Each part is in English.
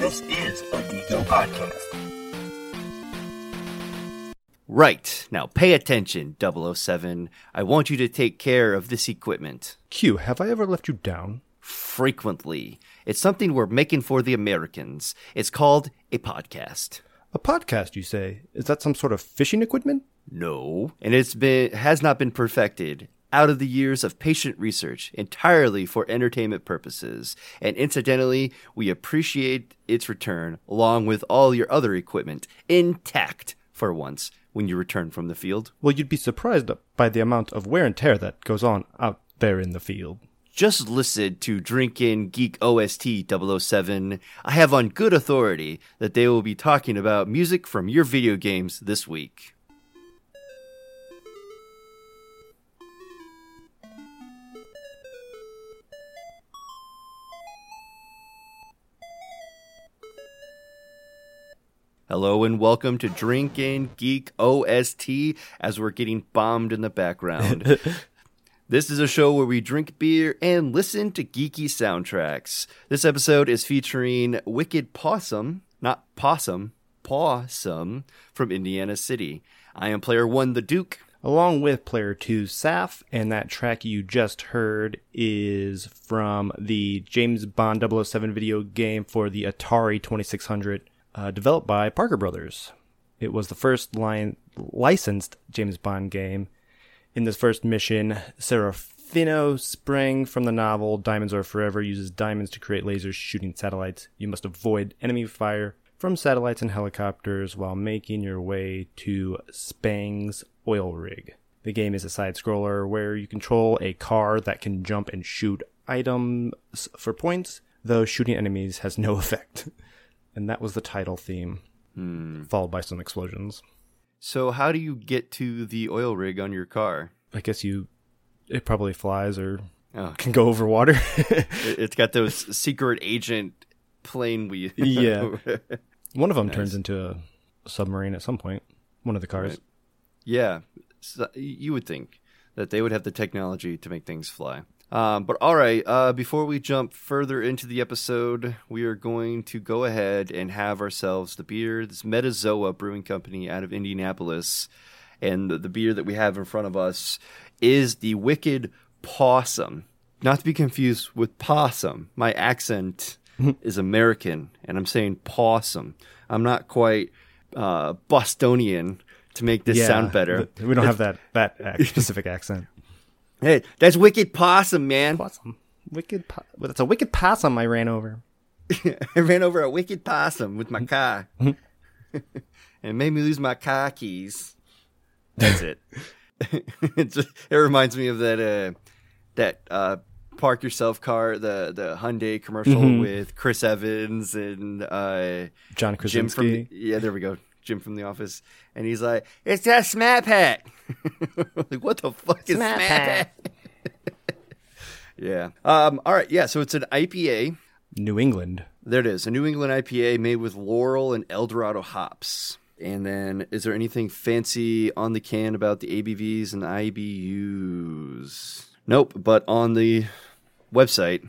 This is a Geeko podcast. Right. Now pay attention, 007. I want you to take care of this equipment. Q, have I ever left you down? Frequently. It's something we're making for the Americans. It's called a podcast. A podcast, you say? Is that some sort of fishing equipment? No. And it's been has not been perfected out of the years of patient research entirely for entertainment purposes. And incidentally, we appreciate its return along with all your other equipment intact for once when you return from the field. Well, you'd be surprised by the amount of wear and tear that goes on out there in the field. Just listen to Drinkin' Geek OST 007. I have on good authority that they will be talking about music from your video games this week. Hello and welcome to Drinkin' Geek OST as we're getting bombed in the background. this is a show where we drink beer and listen to geeky soundtracks. This episode is featuring Wicked Pawesome, not Possum, Possum from Indiana City. I am player one, the Duke. Along with player two, Saf, and that track you just heard is from the James Bond 007 video game for the Atari 2600 uh, developed by Parker Brothers. It was the first licensed James Bond game. In this first mission, Seraffimo Spang from the novel Diamonds Are Forever uses diamonds to create lasers shooting satellites. You must avoid enemy fire from satellites and helicopters while making your way to Spang's oil rig. The game is a side scroller where you control a car that can jump and shoot items for points, though shooting enemies has no effect and that was the title theme, Hmm. followed by some explosions. So, how do you get to the oil rig on your car? I guess you, it probably flies or Oh, can go over water. it- it's got those secret agent plane wheels. Yeah. One of them Nice. turns into a submarine at some point. One of the cars. Right. yeah. So you would think that they would have the technology to make things fly. Um, but all right, uh, before we jump further into the episode, we are going to go ahead and have ourselves the beer. This Metazoa Brewing Company out of Indianapolis. And the, the beer that we have in front of us is the Wicked Pawesome. Not to be confused with possum. My accent is American, and I'm saying possum. I'm not quite uh, Bostonian to make this sound better. we don't have that that specific accent. Hey, that's wicked possum, man. Possum. Wicked. Po- well, that's a wicked possum I ran over. I ran over a wicked possum with my car. and it made me lose my car keys. That's it. it, just, it reminds me of that uh, that uh, park yourself car, the the Hyundai commercial Mhm. with Chris Evans and uh, John Jim from the, Krasinski. yeah, there we go. Jim from the office, and he's like, "It's that Smaht Pahk." like, what the fuck is Smap Smap Hat? Hat? yeah. Um. All right. Yeah. So it's an IPA. New England. There it is, a New England IPA made with Loral and Eldorado hops. And then, is there anything fancy on the can about the ABVs and IBUs? Nope. But on the website,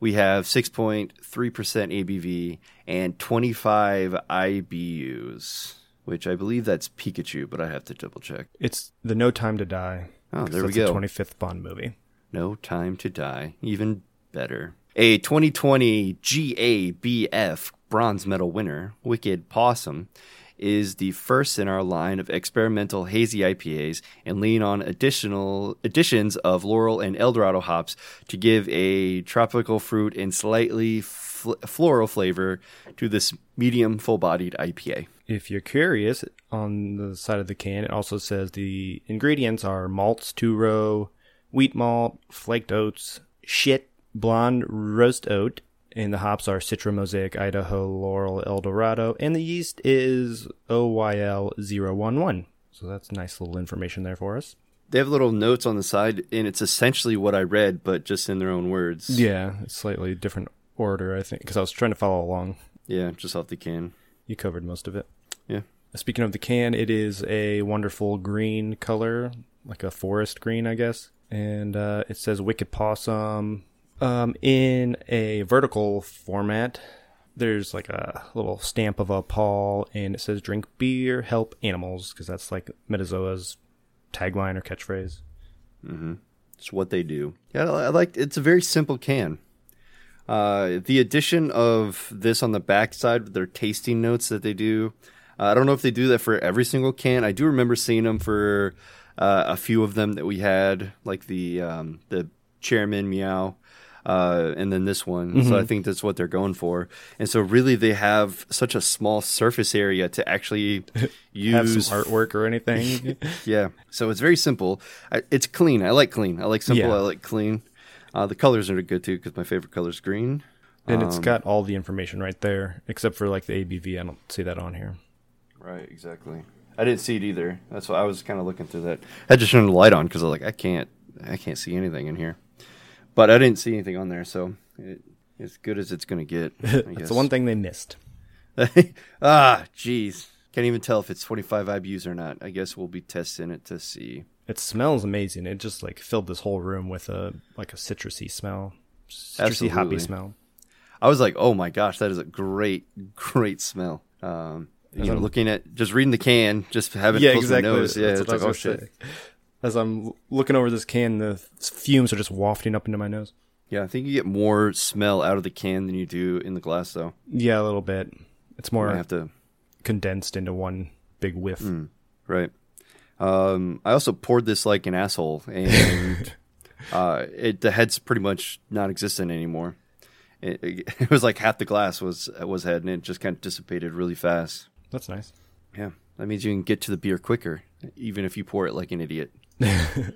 we have 6.3% ABV and 25 IBUs, which I believe that's Pikachu, but I have to double check. It's the No Time to Die. Oh, there we go. The 25th Bond movie. No Time to Die. Even better. A 2020 GABF bronze medal winner, Wicked Pawesome, is the first in our line of experimental hazy IPAs and lean on additional additions of Loral and Eldorado hops to give a tropical fruit and slightly fl- floral flavor to this medium full-bodied IPA. If you're curious, on the side of the can, it also says the ingredients are malts, two row, wheat malt, flaked oats, shit, blonde roast oat, and the hops are Citra Mosaic, Idaho, Loral, Eldorado, and the yeast is OYL011. So that's nice little information there for us. They have little notes on the side, and it's essentially what I read, but just in their own words. Yeah, slightly different order, I think, because I was trying to follow along. Yeah, just off the can. You covered most of it. Yeah. Speaking of the can, it is a wonderful green color, like a forest green, I guess. And uh, it says Wicked Pawesome um, in a vertical format. there's like a little stamp of a paw, and it says "Drink beer, help animals," because that's like Metazoa's tagline or catchphrase. It's what they do. Yeah, I like. It's a very simple can. Uh, the addition of this on the back side with their tasting notes that they do. Uh, I don't know if they do that for every single can. I do remember seeing them for uh, a few of them that we had, like the um, the chairman meow, uh, and then this one. So I think that's what they're going for. And so really, they have such a small surface area to actually use artwork or anything. yeah. So it's very simple. I, it's clean. I like clean. I like simple. Yeah. I like clean. Uh, the colors are good too because my favorite color is green. and it's got all the information right there, except for like the ABV. I don't see that on here. Right. Exactly. I didn't see it either. That's why I was kind of looking through that. I had to turn the light on because I was like, I can't, I can't see anything in here. But I didn't see anything on there, so it, as good as it's gonna get. I That's the one thing they missed. ah, jeez. Can't even tell if it's 25 IBUs or not. I guess we'll be testing it to see. It smells amazing. It just like filled this whole room with a like a citrusy smell, citrusy Absolutely. hoppy smell. I was like, oh my gosh, that is a great, great smell. Um, you know, looking at just reading the can, just having Yeah, it close to the exactly. nose. Yeah, That's it's like, oh shit. say. As I'm looking over this can, the fumes are just wafting up into my nose. Yeah, I think you get more smell out of the can than you do in the glass, though. Yeah, a little bit. It's more I have to, condensed into one big whiff. right. Um, I also poured this like an asshole, and uh, it the head's pretty much non-existent anymore. It, it, it was like half the glass was was head, and it just kind of dissipated really fast. That's nice. Yeah, that means you can get to the beer quicker, even if you pour it like an idiot. but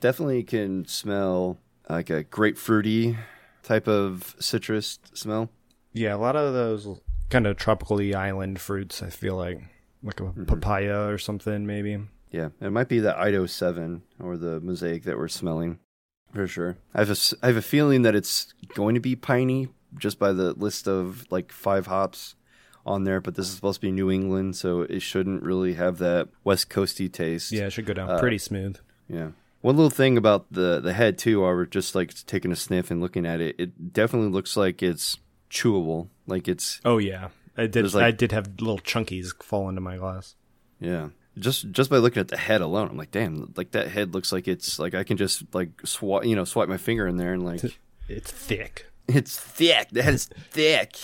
definitely can smell like a grapefruity type of citrus smell. Yeah, a lot of those kind of tropically island fruits. I feel like like a mm-hmm. papaya or something, maybe. Yeah, it might be the Idaho Seven or the Mosaic that we're smelling for sure. I have a I have a feeling that it's going to be piney just by the list of like five hops on there. But this is supposed to be New England, so it shouldn't really have that West Coasty taste. Yeah, it should go down uh, pretty smooth. Yeah. One little thing about the the head too, while we're just like taking a sniff and looking at it, it definitely looks like it's chewable. Like it's Oh yeah, I did. Like- I did have little chunkies fall into my glass. yeah. Just just by looking at the head alone, I'm like, damn, like that head looks like it's like I can just like swat you know, swipe my finger in there and like It's thick. it's thick. That is thick.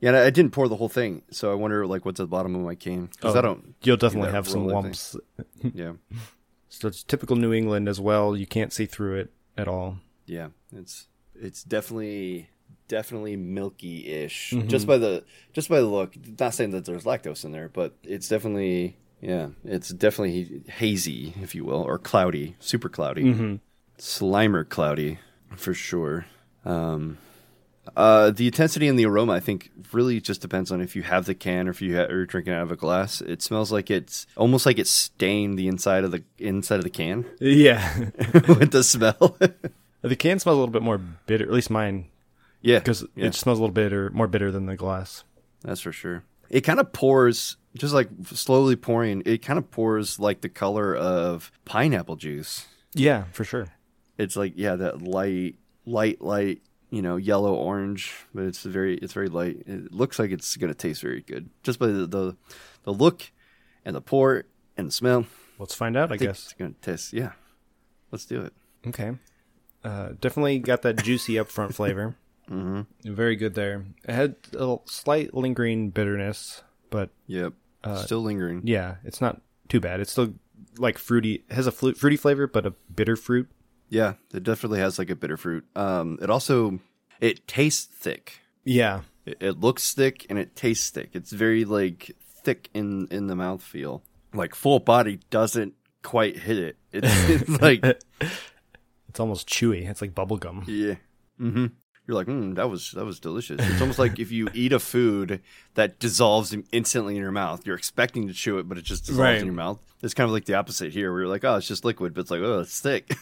Yeah, I didn't pour the whole thing, so I wonder like what's at the bottom of my can because I don't. You'll definitely have some lumps. Yeah, So it's typical New England as well. You can't see through it at all. yeah. It's it's definitely definitely milky ish Mm-hmm. just by the just by the look. Not saying that there's lactose in there, but it's definitely yeah. It's definitely hazy, if you will, or cloudy, super cloudy, Mm-hmm. Slimer cloudy for sure. Um, uh, the intensity and the aroma, I think, really just depends on if you have the can or if you ha- are drinking out of a glass. It smells like it's almost like it's stained the inside of the inside of the can Yeah, with the smell. the can smells a little bit more bitter. At least mine, yeah, because yeah, it smells a little bitter, more bitter than the glass. that's for sure. It kind of pours, just like slowly pouring. It kind of pours like the color of pineapple juice. Yeah, for sure. It's like yeah, that light, light, light, you know, yellow orange, but it's very, it's very light. It looks like it's gonna taste very good just by the the, the look and the pour and the smell. Let's find out. I, I guess. it's gonna taste. Yeah, let's do it. Okay. Uh, definitely got that juicy upfront flavor. mm-hmm. Very good there. It had a slight lingering bitterness, but Yep, still lingering. yeah, it's not too bad. It's still like fruity. It has a flu- fruity flavor, but a bitter fruit. Yeah, it definitely has like a bitter fruit. Um, it also it tastes thick. Yeah, It, it looks thick and it tastes thick. It's very like thick in in the mouth feel. Like full body doesn't quite hit it. It's, it's like it's almost chewy. It's like bubble gum. yeah. Mm-hmm. You're like, mm, that was that was delicious. It's almost like if you eat a food that dissolves instantly in your mouth. You're expecting to chew it, but it just dissolves Right. in your mouth. It's kind of like the opposite here, where you're like, oh, it's just liquid, but it's like, oh, it's thick.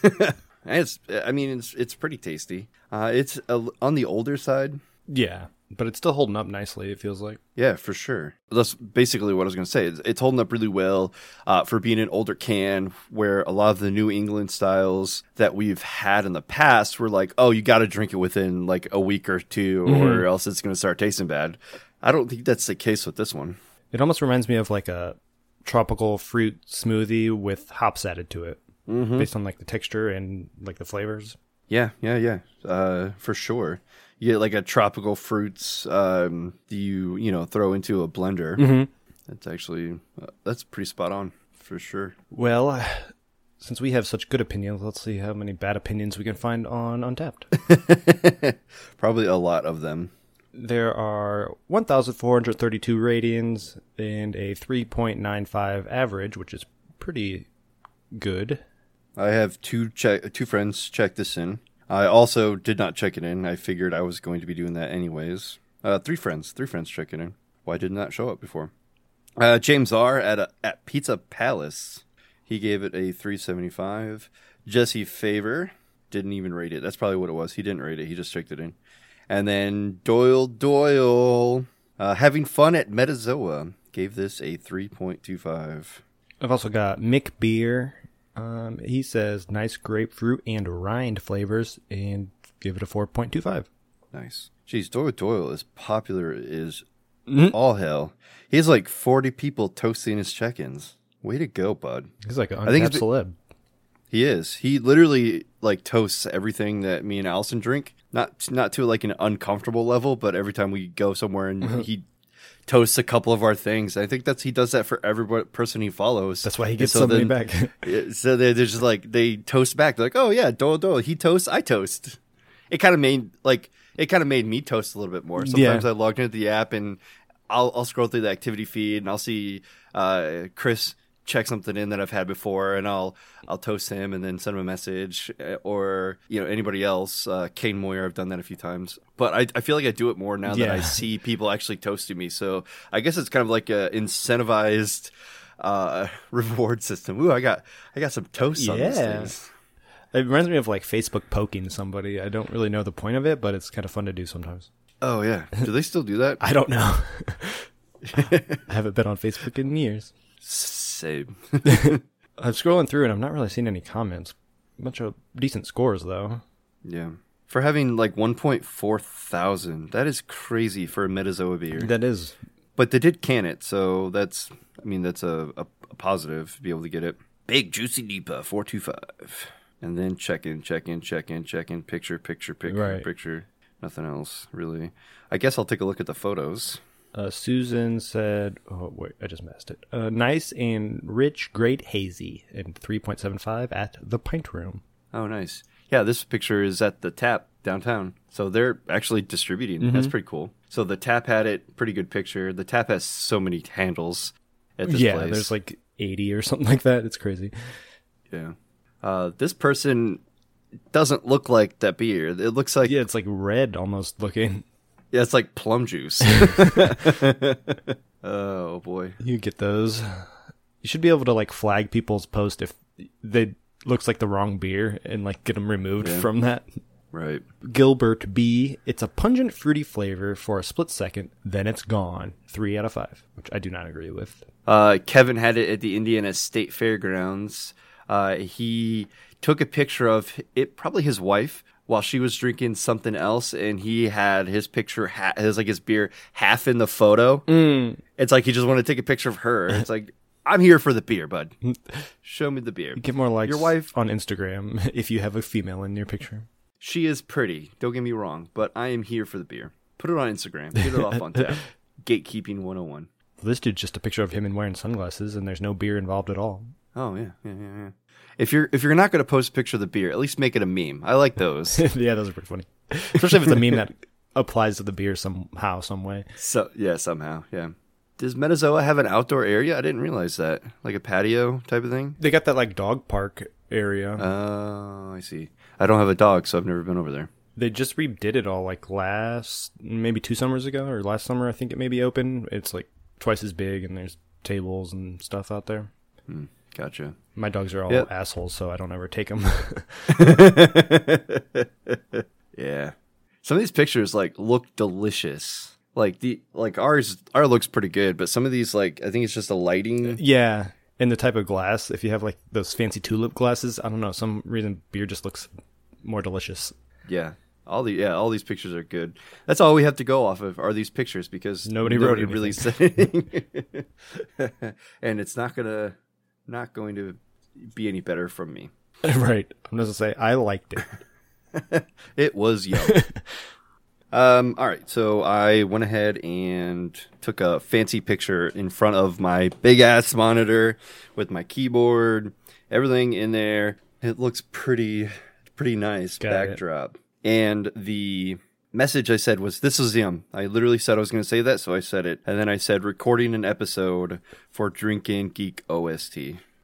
It's, I mean, it's it's pretty tasty. Uh, it's a, on the older side. Yeah, but it's still holding up nicely. It feels like. Yeah, for sure. That's basically what I was going to say. It's, it's holding up really well uh, for being an older can, where a lot of the New England styles that we've had in the past were like, oh, you got to drink it within like a week or 2 or else it's going to start tasting bad. I don't think that's the case with this one. It almost reminds me of like a tropical fruit smoothie with hops added to it, based on like the texture and like the flavors. Yeah, yeah, yeah, uh, for sure. You get like a tropical fruits um, you you know throw into a blender. Mm-hmm. That's actually uh, that's pretty spot on for sure. Well, since we have such good opinions, let's see how many bad opinions we can find on Untappd. Probably a lot of them. there are 1,432 ratings and a 3.95 average, which is pretty good. I have two two friends check this in. I also did not check it in. I figured I was going to be doing that anyways. Uh, three friends, three friends check it in. Why didn't that show up before? Uh, James R at a, at Pizza Palace, he gave it a 375. Jesse Favor didn't even rate it. That's probably what it was. He didn't rate it. He just checked it in. And then Doyle Doyle, uh, having fun at Metazoa, gave this a 3.25. I've also got Mick Beer. Um, he says nice grapefruit and rind flavors and give it a 4.25. Nice. Jeez, Doyle Doyle is popular is Mhm. all hell. He has like 40 people toasting his check-ins. Way to go, bud. He's like an I think Untappd it's celeb. He is. He literally like toasts everything that me and Allison drink. Not not to like an uncomfortable level, but every time we go somewhere and he toasts a couple of our things. I think that's he does that for every person he follows. That's why he gets so, many then- back. So they're, they're just like they toast back. They're like, oh yeah, Dole Dole. He toasts, I toast. It kind of made like it kind of made me toast a little bit more. Sometimes I logged into the app and I'll I'll scroll through the activity feed and I'll see uh, Chris check something in that I've had before and I'll I'll toast him and then send him a message uh, or you know anybody else. Uh, Kane Moyer, I've done that a few times, but I I feel like I do it more now that I see people actually toasting me. So I guess it's kind of like a incentivized uh reward system. Ooh, I got I got some toasts on these Yeah. It reminds me of like Facebook poking somebody. I don't really know the point of it, but it's kind of fun to do sometimes. Oh yeah. Do they still do that? I don't know. I haven't been on Facebook in years. Same. I'm scrolling through and I'm not really seeing any comments. A bunch of decent scores though. yeah. For having like 1.4 thousand, that is crazy for a Metazoa beer. That is But they did can it, so that's I mean that's a, a, a positive to be able to get it. Big juicy DIPA 425. And then check in, check in, check in, check in, picture, picture, picture, Right. picture. Nothing else really. I guess I'll take a look at the photos. Uh, Susan said, "Oh wait, I just messed it. Uh, nice and rich, great hazy, and 3.75 at the Pint Room. Oh, nice. Yeah, this picture is at the tap downtown. So they're actually distributing. That's pretty cool. So the tap had it, pretty good picture. The tap has so many handles at this yeah, place. there's like 80 or something like that. It's crazy. yeah. Uh, this person doesn't look like that beer. It looks like Yeah, it's like red almost looking. Yeah, it's like plum juice. oh boy. You get those. You should be able to like flag people's post if they looks like the wrong beer and like get them removed Yeah. from that. Right. Gilbert B. It's a pungent fruity flavor for a split second, then it's gone. Three out of five, which I do not agree with. Uh, Kevin had it at the Indiana State Fairgrounds. Uh, he took a picture of it, probably his wife, while she was drinking something else, and he had his picture, ha- his like his beer half in the photo. Mm. It's like he just wanted to take a picture of her. It's like I'm here for the beer, bud. Show me the beer. You get more likes Your wife- on Instagram if you have a female in your picture. She is pretty. Don't get me wrong, but I am here for the beer. Put it on Instagram. Get it off on tap. Gatekeeping 101. This dude's just a picture of him in wearing sunglasses, and there's no beer involved at all. Oh yeah, yeah, yeah, yeah. If you're if you're not going to post a picture of the beer, at least make it a meme. I like those. yeah, those are pretty funny. Especially if it's a meme that applies to the beer somehow, some way. So yeah, somehow, yeah. Does Metazoa have an outdoor area? I didn't realize that, like a patio type of thing. They got that like dog park area. Oh, I see. I don't have a dog, so I've never been over there. they just redid it all like last, maybe two summers ago or last summer. I think it may be open. It's like twice as big, and there's tables and stuff out there. Hmm. Gotcha. My dogs are all Yep. assholes, so I don't ever take them. Yeah. Some of these pictures like look delicious. Like the like ours our looks pretty good, but some of these like I think it's just a lighting. Yeah, and the type of glass. If you have like those fancy tulip glasses, I don't know. Some reason beer just looks more delicious. Yeah. All the yeah, all these pictures are good. That's all we have to go off of are these pictures because Nobody wrote it really said anything. and it's not gonna not going to be any better from me. right. I'm just gonna say I liked it. It was yum. um, all right, so I went ahead and took a fancy picture in front of my big ass monitor with my keyboard, everything in there. It looks pretty, pretty nice Got it. backdrop. And the message I said was, "This is yum." I literally said I was going to say that, so I said it, and then I said, "Recording an episode for Drinking Geek OST."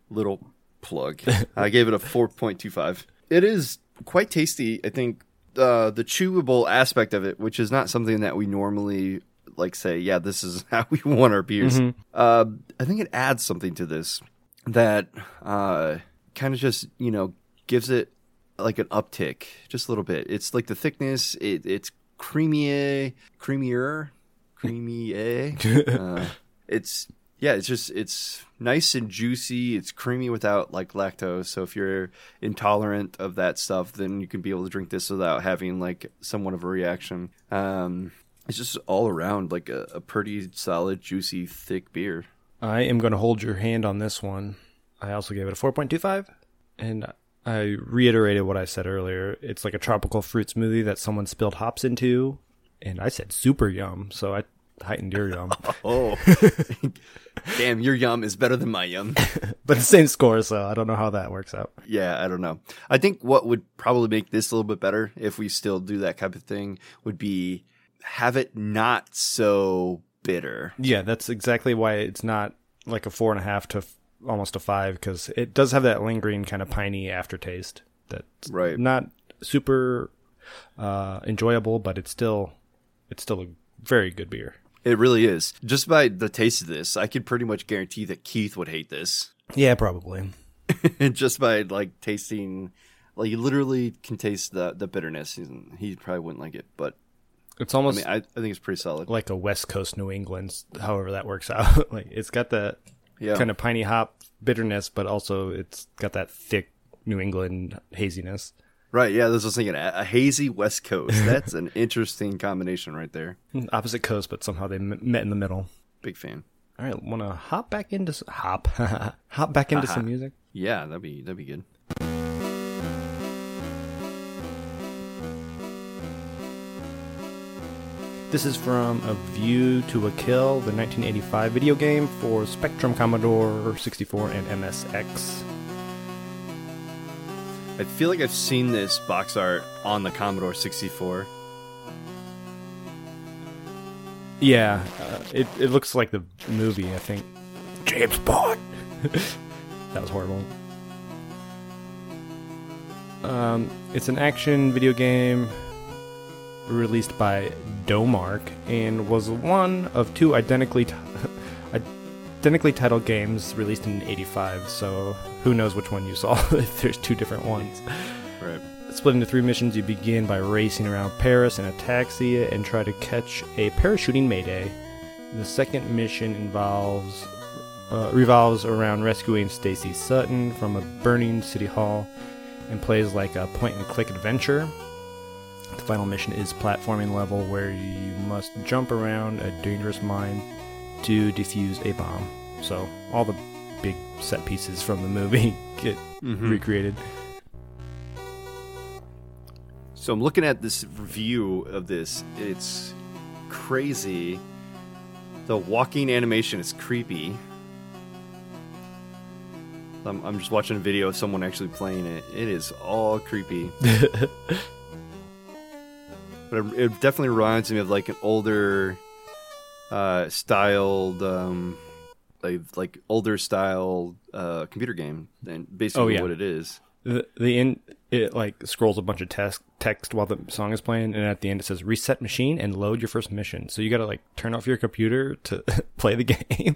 Little plug. I gave it a four point two five. It is quite tasty. I think uh, the chewable aspect of it, which is not something that we normally like say, yeah, this is how we want our beers. Uh, I think it adds something to this that uh, kind of just you know gives it like an uptick, just a little bit. It's like the thickness. It, it's creamier, creamier, creamy. uh, it's yeah, it's just it's nice and juicy. It's creamy without like lactose. So if you're intolerant of that stuff, then you can be able to drink this without having like somewhat of a reaction. Um, it's just all around like a, a pretty solid, juicy, thick beer. I am going to hold your hand on this one. I also gave it a 4.25, and I reiterated what I said earlier. It's like a tropical fruit smoothie that someone spilled hops into, and I said super yum, so I heightened your yum. Oh, damn! Your yum is better than my yum. but the same score, so I don't know how that works out. Yeah, I don't know. I think what would probably make this a little bit better if we still do that type of thing would be have it not so bitter. Yeah, that's exactly why it's not like a four and a half to almost a five because it does have that lingering kind of piney aftertaste that's Right. not super uh, enjoyable, but it's still it's still a very good beer. It really is. Just by the taste of this, I could pretty much guarantee that Keith would hate this. Yeah, probably. Just by like tasting, like you literally can taste the the bitterness. He probably wouldn't like it, but It's almost. I mean, I, I think it's pretty solid. like a West Coast New England, however that works out. like it's got that Yeah, kind of piney hop bitterness, but also it's got that thick New England haziness. right. Yeah, this was thinking a, hazy West Coast. That's an interesting combination right there. Opposite coast, but somehow they m- met in the middle. Big fan. All right, want to hop back into s- hop hop back into some music. Yeah, that'd be that'd be good. This is from A View to a Kill, the 1985 video game for Spectrum, Commodore 64, and MSX. I feel like I've seen this box art on the Commodore 64. Yeah, uh, it it looks like the movie. I think James Bond. that was horrible. Um, it's an action video game released by Domark and was one of two identically t- identically titled games released in '85. So who knows which one you saw? if there's two different ones. Right. Split into three missions, you begin by racing around Paris in a taxi and try to catch a parachuting May Day. The second mission involves uh, revolves around rescuing Stacy Sutton from a burning city hall and plays like a point and click adventure. The final mission is platforming level where you must jump around a dangerous mine to defuse a bomb. So all the big set pieces from the movie get Mhm. recreated. So I'm looking at this review of this. It's crazy. The walking animation is creepy. I'm, I'm just watching a video of someone actually playing it. It is all creepy. but it, it definitely reminds me of like an older uh, styled, um, like like older style uh, computer game than basically Oh, yeah. what it is. the the end it like scrolls a bunch of text text while the song is playing and at the end it says reset machine and load your first mission so you gotta like turn off your computer to play the game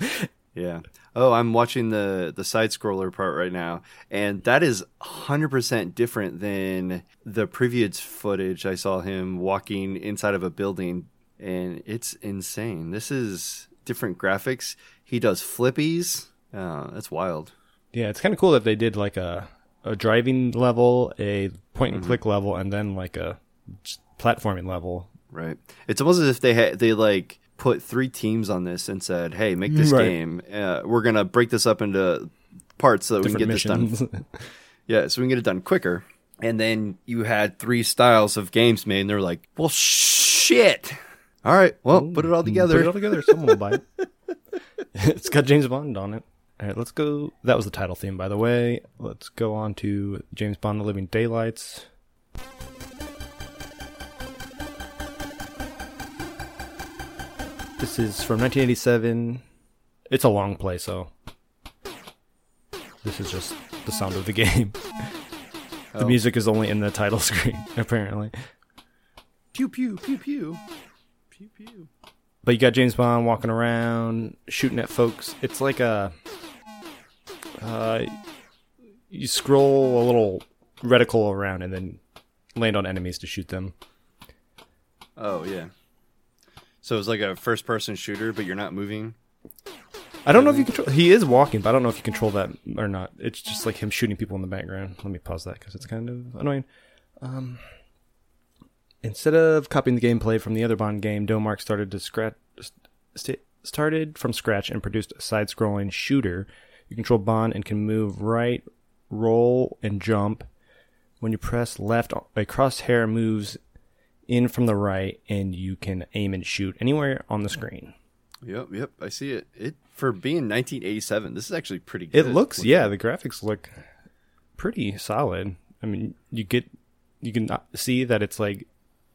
Yeah. Oh, I'm watching the the side scroller part right now, and that is 100% different than the previous footage I saw him walking inside of a building, and it's insane. This is different graphics. He does flippies. Uh, that's wild. Yeah, it's kind of cool that they did like a a driving level, a point and click level, and then like a platforming level. Right. It's almost as if they had they like put three teams on this and said, "Hey, make this Right. game. Uh, we're gonna break this up into parts so that we can get Different this done. Yeah, so we can get it done quicker. And then you had three styles of games made, and they're like, well, shit. All right, well, put it all together. Put it all together. Someone will buy it. it's got James Bond on it. All right, let's go. That was the title theme, by the way. Let's go on to James Bond: The Living Daylights. This is from 1987. It's a long play, so this is just the sound of the game. The Oh. music is only in the title screen, apparently. Pew, pew, pew, pew. Pew, pew. But you got James Bond walking around shooting at folks. It's like a uh, you scroll a little reticle around and then land on enemies to shoot them. Oh, yeah. So it's like a first person shooter, but you're not moving. I don't know if you control. He is walking, but I don't know if you control that or not. It's just like him shooting people in the background. Let me pause that because it's kind of annoying. Um, instead of copying the gameplay from the other Bond game, Domark started to scratch, st- started from scratch and produced a side-scrolling shooter. You control Bond and can move right, roll, and jump. When you press left, a crosshair moves in from the right, and you can aim and shoot anywhere on the screen. Yep, yep, I see it. It for being 1987, this is actually pretty good. It looks, yeah, the graphics look pretty solid. I mean, you get you can see that it's like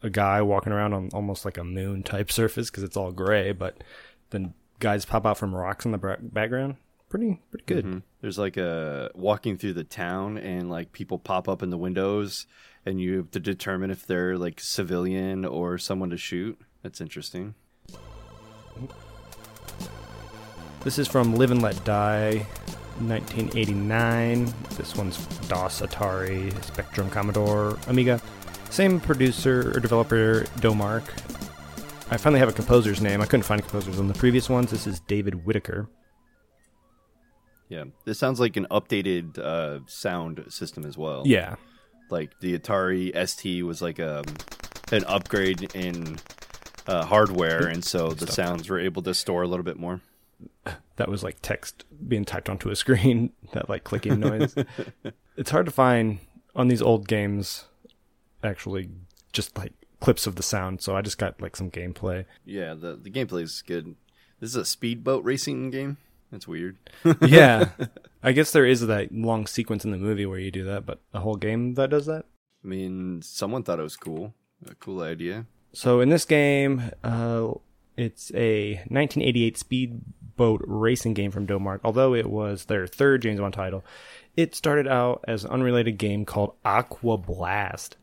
a guy walking around on almost like a moon type surface because it's all gray, but then guys pop out from rocks in the background. Pretty pretty good. Mhm. There's like a walking through the town, and like people pop up in the windows, and you have to determine if they're like civilian or someone to shoot. That's interesting. This is from Live and Let Die, 1989. This one's DOS, Atari, Spectrum, Commodore, Amiga. Same producer or developer, Domark. I finally have a composer's name. I couldn't find composers on the previous ones. This is David Whitaker. Yeah, this sounds like an updated uh, sound system as well. Yeah. Like the Atari ST was like a an upgrade in uh, hardware, and so the sounds were able to store a little bit more. that was like text being typed onto a screen, that like clicking noise. it's hard to find on these old games actually just like clips of the sound, so I just got like some gameplay. Yeah, the the gameplay is good. This is a speedboat racing game. That's weird. yeah. I guess there is that long sequence in the movie where you do that, but a whole game that does that? I mean, someone thought it was cool. A cool idea. So in this game, uh, it's a 1988 speedboat racing game from Domark. Although it was their third James Bond title, it started out as an unrelated game called Aqua Blast.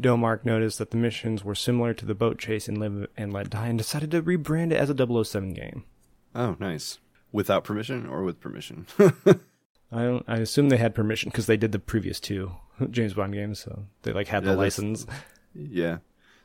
Domark noticed that the missions were similar to the boat chase in Live and Let Die and decided to rebrand it as a 007 game. Oh, nice. Without permission or with permission? I don't. I assume they had permission because they did the previous two James Bond games, so they like had Yeah, the license. yeah,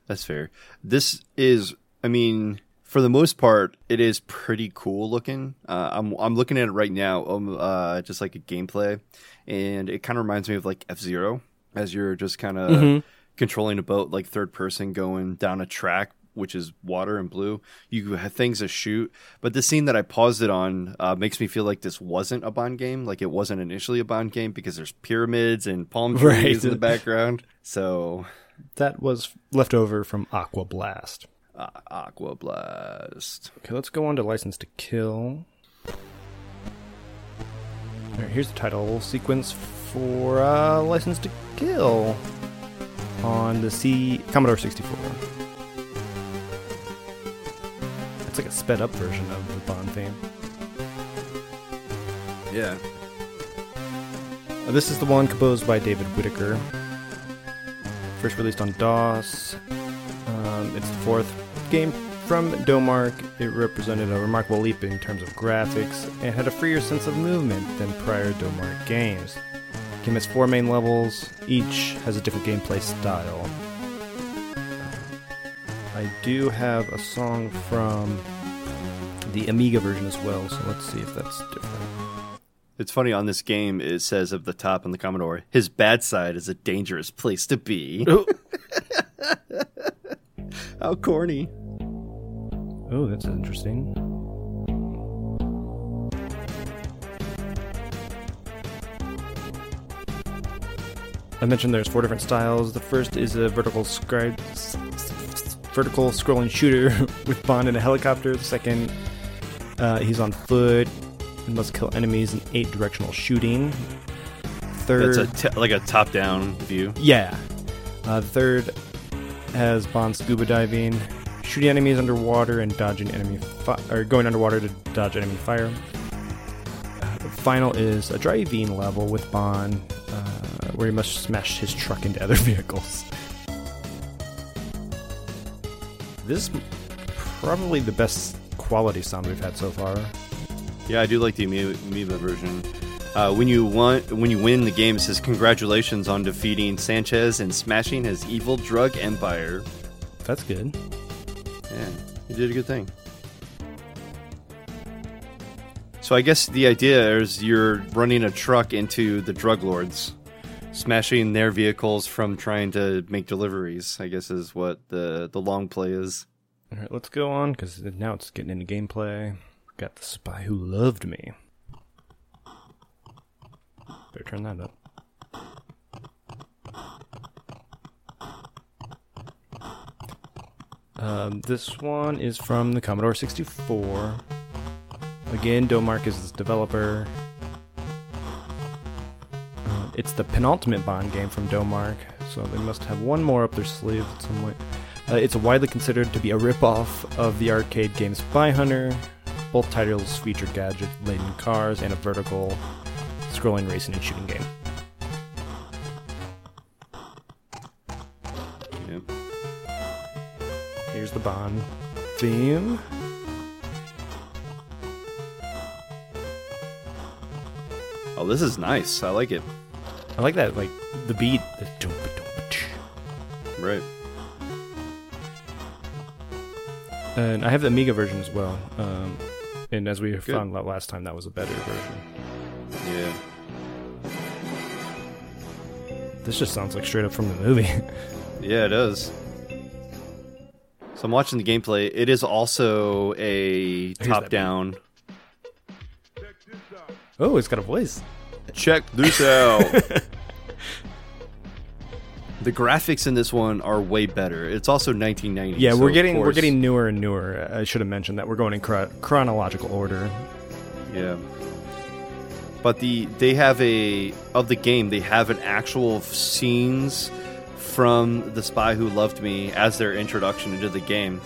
that's fair. This is, I mean, for the most part, it is pretty cool looking. Uh, I'm I'm looking at it right now, um, uh, just like a gameplay, and it kind of reminds me of like F Zero, as you're just kind of Mhm. controlling a boat like third person going down a track which is water and blue you have things to shoot but the scene that i paused it on uh, makes me feel like this wasn't a bond game like it wasn't initially a bond game because there's pyramids and palm trees Right. in the background so That was left over from Aqua Blast. uh, aqua blast Okay, let's go on to License to Kill. Alright, here's the title sequence for uh, License to Kill on the C Commodore 64. Like a sped up version of the Bond theme. yeah Uh, this is the one composed by David Whitaker. First released on DOS. Um, it's the fourth game from Domark, it represented a remarkable leap in terms of graphics and had a freer sense of movement than prior Domark games. The game has four main levels, each has a different gameplay style. I do have a song from the Amiga version as well, so let's see if that's different. It's funny on this game. It says up the top on the Commodore, his bad side is a dangerous place to be. How corny! Oh, that's interesting. I mentioned there's four different styles. The first is a vertical scri- s- s- vertical scrolling shooter with Bond in a helicopter. The second, uh, he's on foot and must kill enemies in eight directional shooting. Third, That's a t- like a top-down view. yeah. Uh, the third has Bond scuba diving, shooting enemies underwater and dodging enemy fi- or going underwater to dodge enemy fire. Uh, the final is a driving level with Bond, uh, where he must smash his truck into other vehicles. This is probably the best quality sound we've had so far. Yeah, I do like the Ami- Amiga version. Uh, when you want, when you win the game, it says congratulations on defeating Sanchez and smashing his evil drug empire. That's good. Yeah, you did a good thing. So I guess the idea is you're running a truck into the drug lords, smashing their vehicles from trying to make deliveries. I guess is what the the long play is. All right, let's go on because now it's getting into gameplay. Got the spy who loved me. Better turn that up. Um, this one is from the Commodore 64. Again, Domark is the developer. It's the penultimate Bond game from Domark, so they must have one more up their sleeve at some point. Uh, it's widely considered to be a ripoff of the arcade game Spy Hunter. Both titles feature gadget laden cars and a vertical scrolling racing and shooting game. Yeah. Here's the Bond theme. Oh, this is nice. I like it. I like that, like the beat. Right. And I have the Amiga version as well. Um, and as we found out last time, that was a better version. Yeah. This just sounds like straight up from the movie. Yeah, it does. So I'm watching the gameplay. It is also a top-down. oh, it's got a voice. Check this out. the graphics in this one are way better. It's also 1990. Yeah, so we're getting we're getting newer and newer. I should have mentioned that we're going in chro- chronological order. Yeah. But the they have a of the game they have an actual scenes from the spy who loved me as their introduction into the game.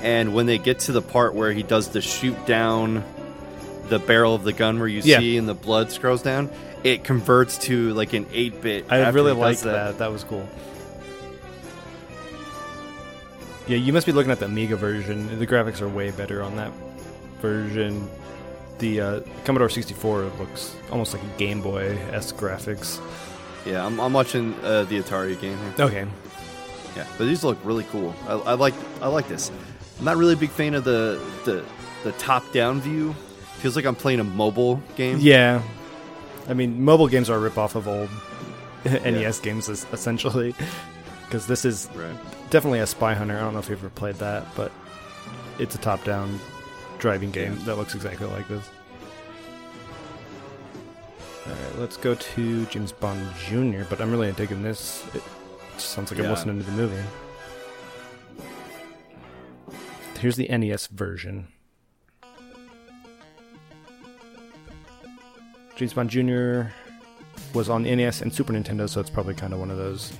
And when they get to the part where he does the shoot down the barrel of the gun where you Yeah. see and the blood scrolls down, it converts to like an 8-bit. I really liked does that. that. was cool. Yeah, you must be looking at the Amiga version. The graphics are way better on that version. The uh, Commodore 64 looks almost like a Game Boy s graphics. Yeah, I'm, I'm watching uh, the Atari game here. Okay. Yeah, but these look really cool. I, I like I like this. I'm not really a big fan of the the, the top down view. Feels like I'm playing a mobile game. Yeah. I mean, mobile games are a ripoff of old NES games, essentially. Because this is Right. definitely a Spy Hunter. I don't know if you've ever played that, but it's a top down driving game that looks exactly like this. Alright, let's go to James Bond Jr., but I'm really digging this. It sounds like I'm listening to the movie. Here's the NES version. James Bond Jr. was on NES and Super Nintendo, so it's probably kind of one of those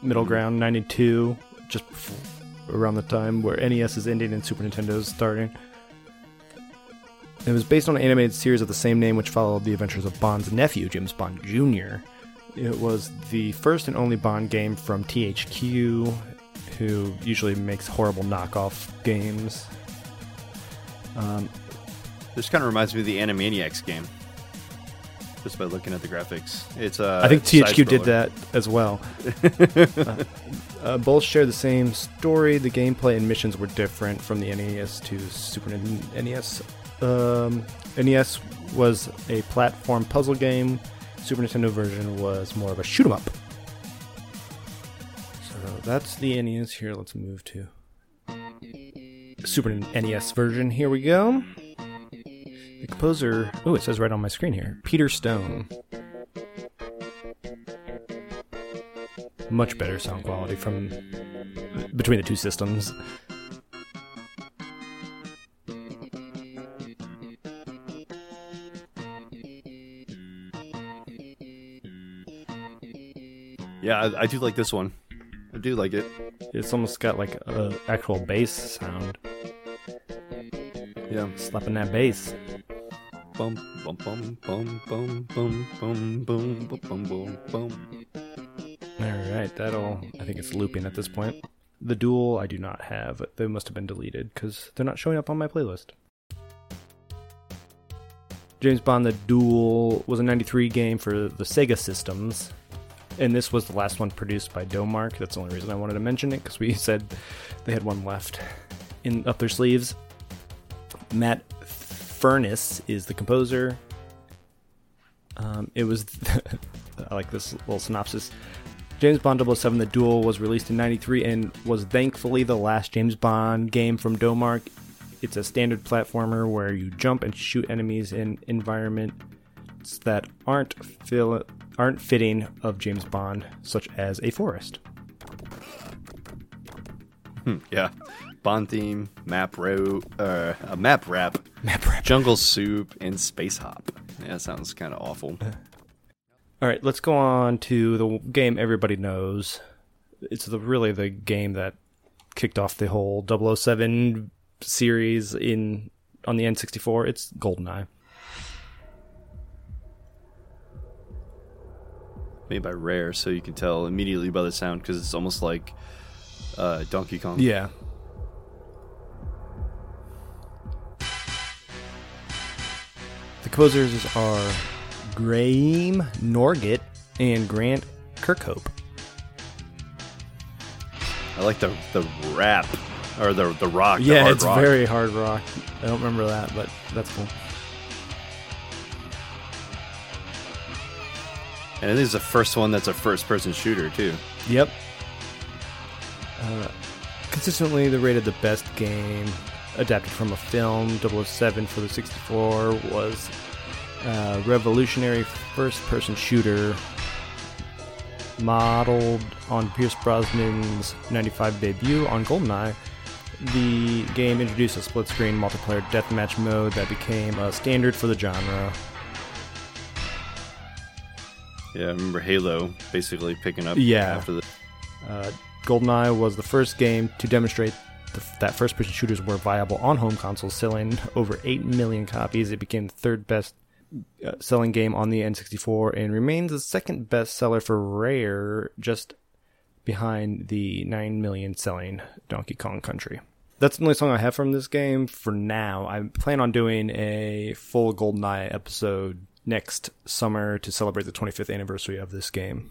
middle ground. 92, just around the time where NES is ending and Super Nintendo is starting. It was based on an animated series of the same name, which followed the adventures of Bond's nephew, James Bond Jr. It was the first and only Bond game from THQ, who usually makes horrible knockoff games. Um, This kind of reminds me of the Animaniacs game. Just by looking at the graphics, it's uh, I think THQ did that as well. uh, uh, both share the same story. The gameplay and missions were different from the NES to Super NES. Um, NES was a platform puzzle game. Super Nintendo version was more of a shoot 'em up. So that's the NES. Here, let's move to Super NES version. Here we go. The composer. Oh, it says right on my screen here. Peter Stone. Much better sound quality from between the two systems. Yeah, I, I do like this one. I do like it. It's almost got like a actual bass sound. Yeah. Slapping that bass. Bum bum bum bum bum bum bum bum bum bum bum. All right, that'll. I think it's looping at this point. The duel I do not have. They must have been deleted because they're not showing up on my playlist. James Bond: The Duel was a '93 game for the Sega systems, and this was the last one produced by Domark. That's the only reason I wanted to mention it because we said they had one left in up their sleeves. Matt Furniss is the composer. Um, it was I like this little synopsis. James Bond 007 The Duel was released in 93 and was thankfully the last James Bond game from Domark. It's a standard platformer where you jump and shoot enemies in environments that aren't fill, aren't fitting of James Bond, such as a forest. Hmm, yeah. Bond theme, map ro- uh, a map rap, Map rap. jungle soup, and space hop. Yeah, that sounds kind of awful. All right, let's go on to the game everybody knows. It's the really the game that kicked off the whole 007 series in on the N64. It's GoldenEye. Made by Rare, so you can tell immediately by the sound because it's almost like uh, Donkey Kong. Yeah. Composers are Graeme Norgate and Grant Kirkhope. I like the the rap or the the rock. the yeah, hard it's rock. very hard rock. I don't remember that, but that's cool. And this is the first one that's a first person shooter too. Yep. Uh, consistently, they rated the best game adapted from a film. 007 for the 64 was a revolutionary first person shooter modeled on Pierce Brosnan's 95 debut on GoldenEye. The game introduced a split screen multiplayer deathmatch mode that became a standard for the genre. Yeah, I remember Halo basically picking up Yeah. after the Uh, GoldenEye was the first game to demonstrate the, that first person shooters were viable on home consoles, selling over 8 million copies. It became the third best uh, selling game on the N64 and remains the second best seller for Rare, just behind the 9 million selling Donkey Kong Country. That's the only song I have from this game for now. I plan on doing a full GoldenEye episode next summer to celebrate the 25th anniversary of this game.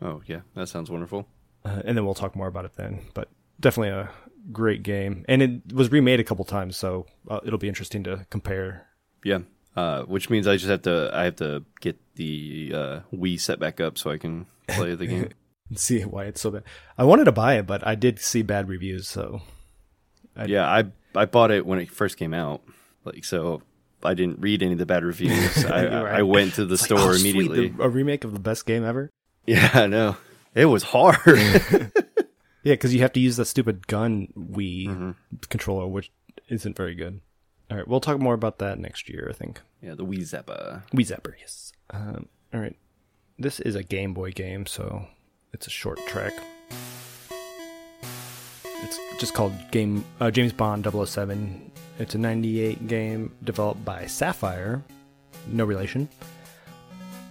Oh yeah, that sounds wonderful. uh, and then we'll talk more about it then. But definitely a great game, and it was remade a couple times, so uh, it'll be interesting to compare. Yeah. Uh, which means I just have to I have to get the uh, Wii set back up so I can play the game. See why it's so bad. I wanted to buy it, but I did see bad reviews, so I- yeah, I I bought it when it first came out. Like so I didn't read any of the bad reviews. I, right. I went to the It's like, store oh, sweet, immediately. the- a remake of the best game ever. Yeah, I know. It was hard. Yeah, because you have to use the stupid gun Wii Mm-hmm. controller, which isn't very good. All right, we'll talk more about that next year, I think. yeah, the Wii Zappa. Wii Zapper, yes. Um, all right, this is a Game Boy game, so it's a short track. It's just called Game uh, James Bond 007. It's a 98 game developed by Saffire, no relation.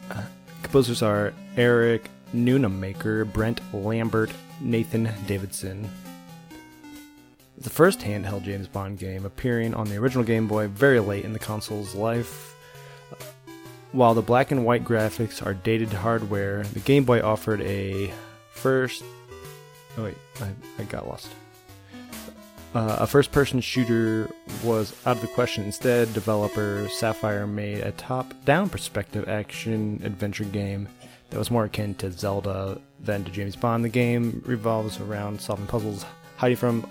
Uh, composers are Eric Newnham maker Brent Lambert Nathan Davidson. The first handheld James Bond game appearing on the original Game Boy very late in the console's life. While the black and white graphics are dated hardware, the Game Boy offered a first. Oh, wait, I, I got lost. Uh, a first person shooter was out of the question. Instead, developer Saffire made a top down perspective action adventure game that was more akin to Zelda than to James Bond. The game revolves around solving puzzles, hiding from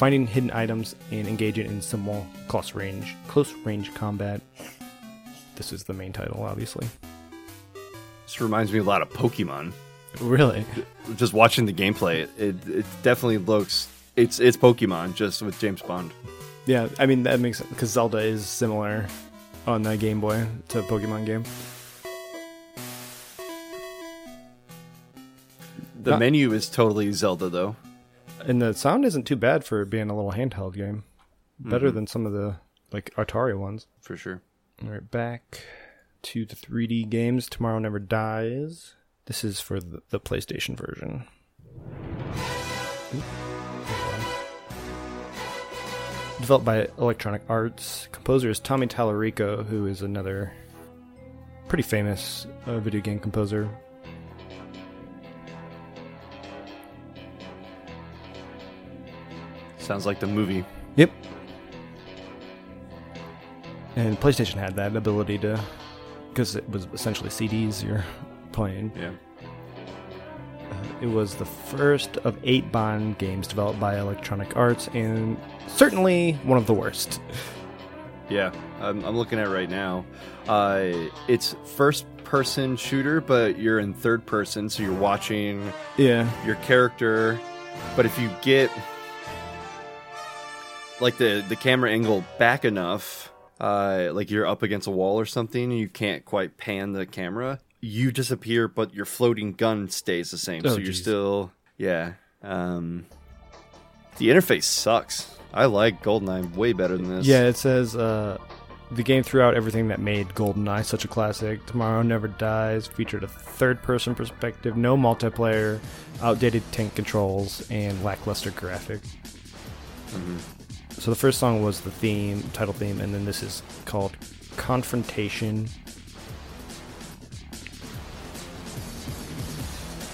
finding hidden items, and engaging in simple close range close range combat. This is the main title, obviously. This reminds me a lot of Pokemon. Really? Just watching the gameplay, it, it definitely looks it's it's Pokemon just with James Bond. Yeah, I mean that makes sense because Zelda is similar on the Game Boy to Pokemon game. The Not- menu is totally Zelda though. And the sound isn't too bad for being a little handheld game. Better than some of the like Atari ones. For sure. All right, back to the 3D games. Tomorrow Never Dies. This is for the, the PlayStation version. Developed by Electronic Arts. Composer is Tommy Tallarico, who is another pretty famous uh, video game composer. Sounds like the movie. Yep. And PlayStation had that ability to, because it was essentially CDs you're playing. Yeah. It was the first of eight Bond games developed by Electronic Arts, and certainly one of the worst. Yeah, I'm, I'm looking at it right now. Uh, it's first person shooter, but you're in third person, so you're watching Yeah. your character. But if you get like the the camera angle back enough, uh, like you're up against a wall or something, and you can't quite pan the camera. You disappear, but your floating gun stays the same. Oh, so you're geez. still yeah. Um, the interface sucks. I like GoldenEye way better than this. Yeah, it says uh, the game threw out everything that made GoldenEye such a classic. Tomorrow Never Dies featured a third person perspective, no multiplayer, outdated tank controls, and lackluster graphics. So the first song was the theme, title theme, and then this is called Confrontation.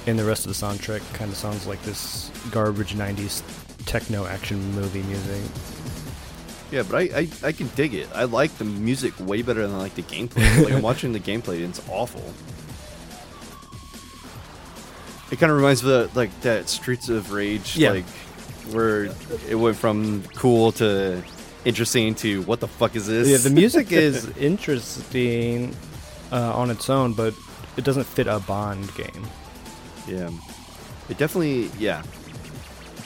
And the rest of the soundtrack kind of sounds like this garbage 90s techno action movie music. Yeah, but I, I, I can dig it. I like the music way better than I like the gameplay. like I'm watching the gameplay and it's awful. It kind of reminds me of the, like that Streets of Rage, Yeah. like where it went from cool to interesting to what the fuck is this? Yeah, the music is interesting uh, on its own, but it doesn't fit a Bond game. yeah, it definitely yeah,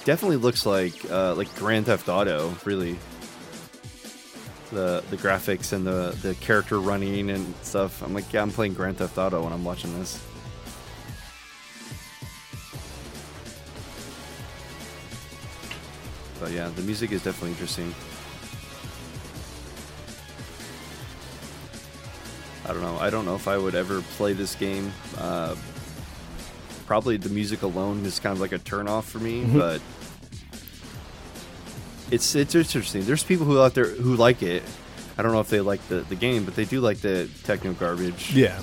definitely looks like uh, like Grand Theft Auto. Really, the the graphics and the the character running and stuff. I'm like, yeah, I'm playing Grand Theft Auto when I'm watching this. But yeah, the music is definitely interesting. I don't know. I don't know if I would ever play this game. Uh, probably the music alone is kind of like a turnoff for me, Mhm. but it's it's interesting. There's people who out there who like it. I don't know if they like the, the game, but they do like the techno garbage. Yeah.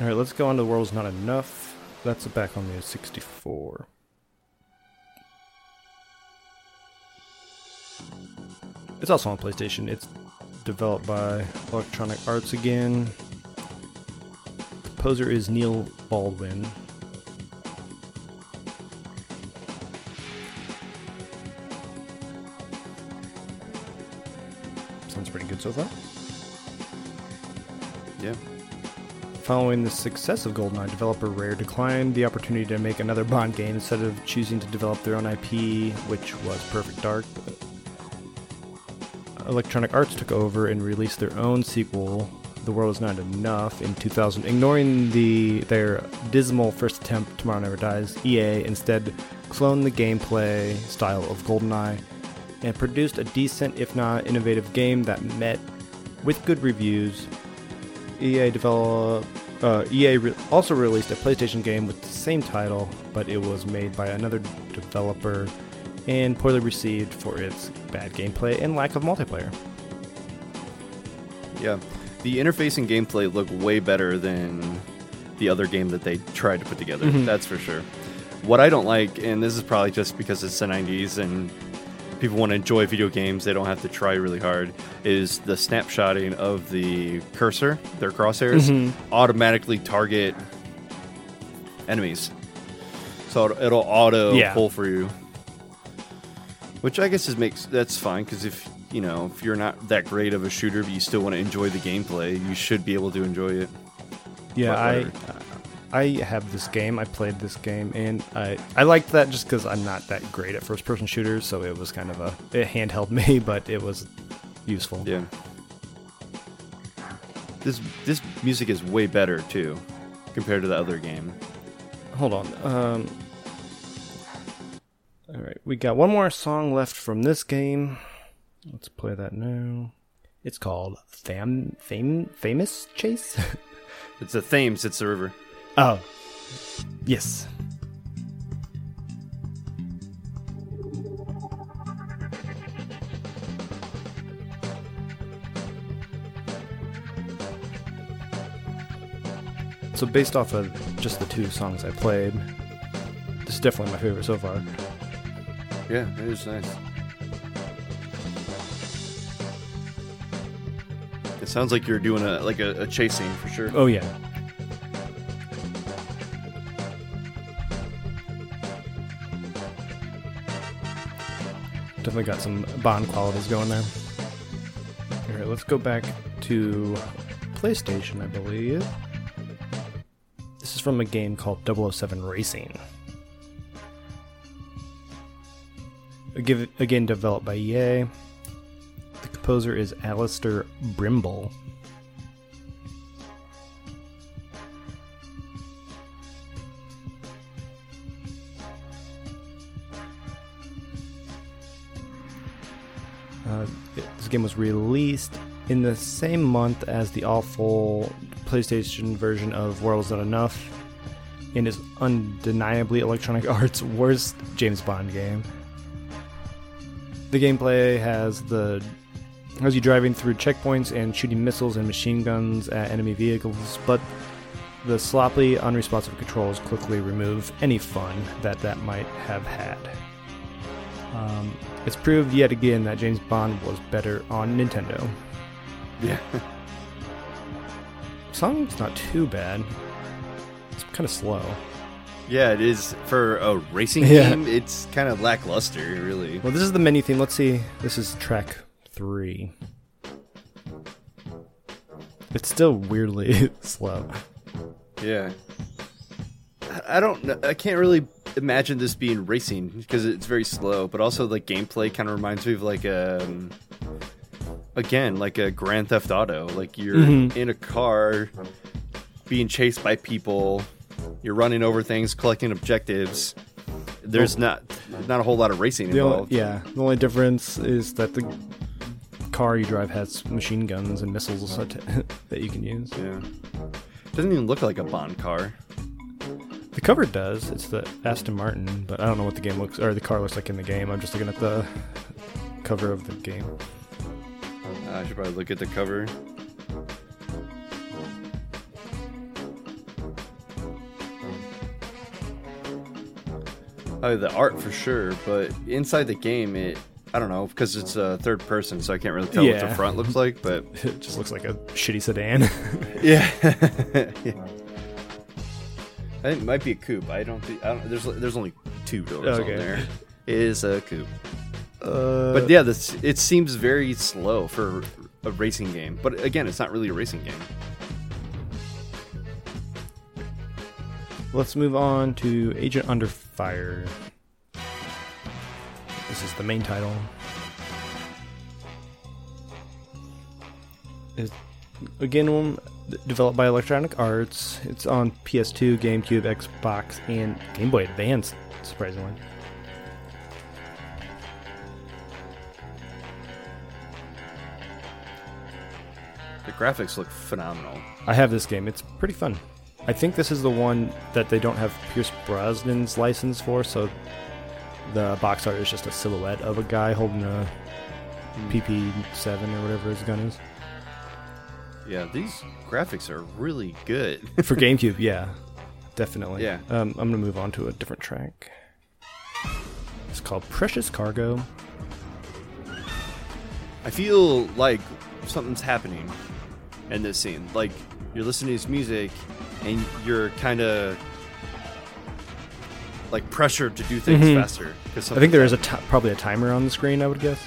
All right, let's go on to the world's not enough. That's back on the 64. It's also on PlayStation. It's developed by Electronic Arts again. Composer is Neil Baldwin. Sounds pretty good so far. Yeah. Following the success of GoldenEye, developer Rare declined the opportunity to make another Bond game instead of choosing to develop their own IP, which was Perfect Dark. Electronic Arts took over and released their own sequel, The World Is Not Enough, in 2000. Ignoring the their dismal first attempt, Tomorrow Never Dies, EA instead cloned the gameplay style of GoldenEye and produced a decent, if not innovative, game that met with good reviews EA developed uh, EA re- also released a PlayStation game with the same title, but it was made by another developer and poorly received for its bad gameplay and lack of multiplayer. Yeah, the interface and gameplay look way better than the other game that they tried to put together. Mhm. That's for sure. What I don't like, and this is probably just because it's the 90s and people want to enjoy video games, they don't have to try really hard, is the snapshotting of the cursor, their crosshairs, Mhm. automatically target enemies. So it'll, it'll auto Yeah. pull for you. Which I guess is makes that's fine because if you know if you're not that great of a shooter but you still want to enjoy the gameplay, you should be able to enjoy it. Yeah, I. I have this game. I played this game, and I I liked that just because I'm not that great at first person shooters, so it was kind of a it handheld me, but it was useful. Yeah. This this music is way better too, compared to the other game. Hold on. Um, all right, we got one more song left from this game. Let's play that now. It's called Fam Fame Famous Chase. It's the Thames, it's the river. oh, yes. So based off of just the two songs I played, this is definitely my favorite so far. Yeah, it is nice. It sounds like you're doing a like a, a chase scene for sure. Oh yeah. Definitely got some Bond qualities going there. Alright, let's go back to PlayStation, I believe. This is from a game called 007 Racing. Again, developed by EA. The composer is Alistair Brimble. Uh, this game was released in the same month as the awful PlayStation version of World's Not Enough, and is undeniably Electronic Arts' worst James Bond game. The gameplay has the has you driving through checkpoints and shooting missiles and machine guns at enemy vehicles, but the sloppy, unresponsive controls quickly remove any fun that that might have had. Um, it's proved yet again that James Bond was better on Nintendo. Yeah. Song's not too bad. It's kind of slow. Yeah, it is for a racing Yeah. game. It's kind of lackluster, really. Well, this is the menu theme. Let's see. This is track three. It's still weirdly slow. Yeah. I- don't. I can't really imagine this being racing because it's very slow. But also, the gameplay kind of reminds me of like um, again, like a Grand Theft Auto. Like you're Mhm. in a car, being chased by people. You're running over things, collecting objectives. There's not not a whole lot of racing The only, involved. yeah, the only difference is that the car you drive has machine guns and missiles that that you can use. Yeah. Doesn't even look like a Bond car. The cover does. It's the Aston Martin, but I don't know what the game looks or the car looks like in the game. I'm just looking at the cover of the game. Uh, I should probably look at the cover. Oh, the art for sure, but inside the game, it I don't know because it's a third person, so I can't really tell what the front looks like. But It just looks like a shitty sedan. yeah, Yeah. I think it might be a coupe. I don't think I don't, there's there's only two doors Okay. on there. It is a coupe, uh, but yeah, this it seems very slow for a racing game. But again, it's not really a racing game. Let's move on to Agent Under Fire. This is the main title. It's, again, um, developed by Electronic Arts. It's on PS2, GameCube, Xbox, and Game Boy Advance, surprisingly. The graphics look phenomenal. I have this game. It's pretty fun. I think this is the one that they don't have Pierce Brosnan's license for, so the box art is just a silhouette of a guy holding a PP7 or whatever his gun is. Yeah, these graphics are really good. For GameCube, yeah. Definitely. Yeah. Um, I'm going to move on to a different track. It's called Precious Cargo. I feel like something's happening in this scene. Like you're listening to this music and you're kind of like pressured to do things Mhm. faster. Because I think there is a ti probably a timer on the screen, I would guess.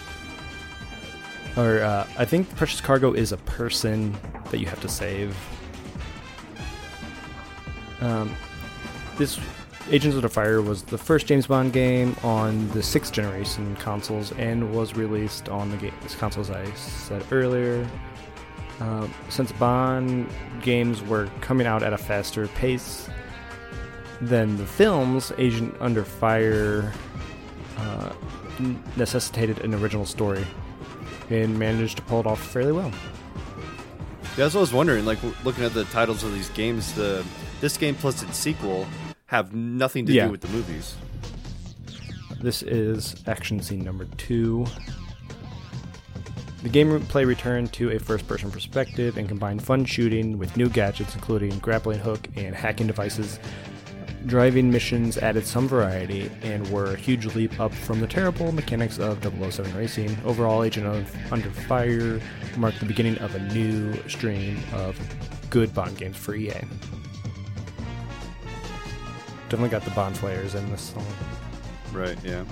Or uh, I think Precious Cargo is a person that you have to save. Um, this Agents of the Fire was the first James Bond game on the sixth generation consoles and was released on the ga- consoles I said earlier. Um, since Bond games were coming out at a faster pace than the films, Agent Under Fire uh, necessitated an original story and managed to pull it off fairly well. Yeah, that's what I was wondering. Like looking at the titles of these games, the this game plus its sequel have nothing to Yeah. do with the movies. This is action scene number two. The gameplay returned to a first person perspective and combined fun shooting with new gadgets, including grappling hook and hacking devices. Driving missions added some variety and were a huge leap up from the terrible mechanics of 007 Racing. Overall, Agent of Under Fire marked the beginning of a new stream of good Bond games for EA. Definitely got the Bond players in this song. Right. Yeah.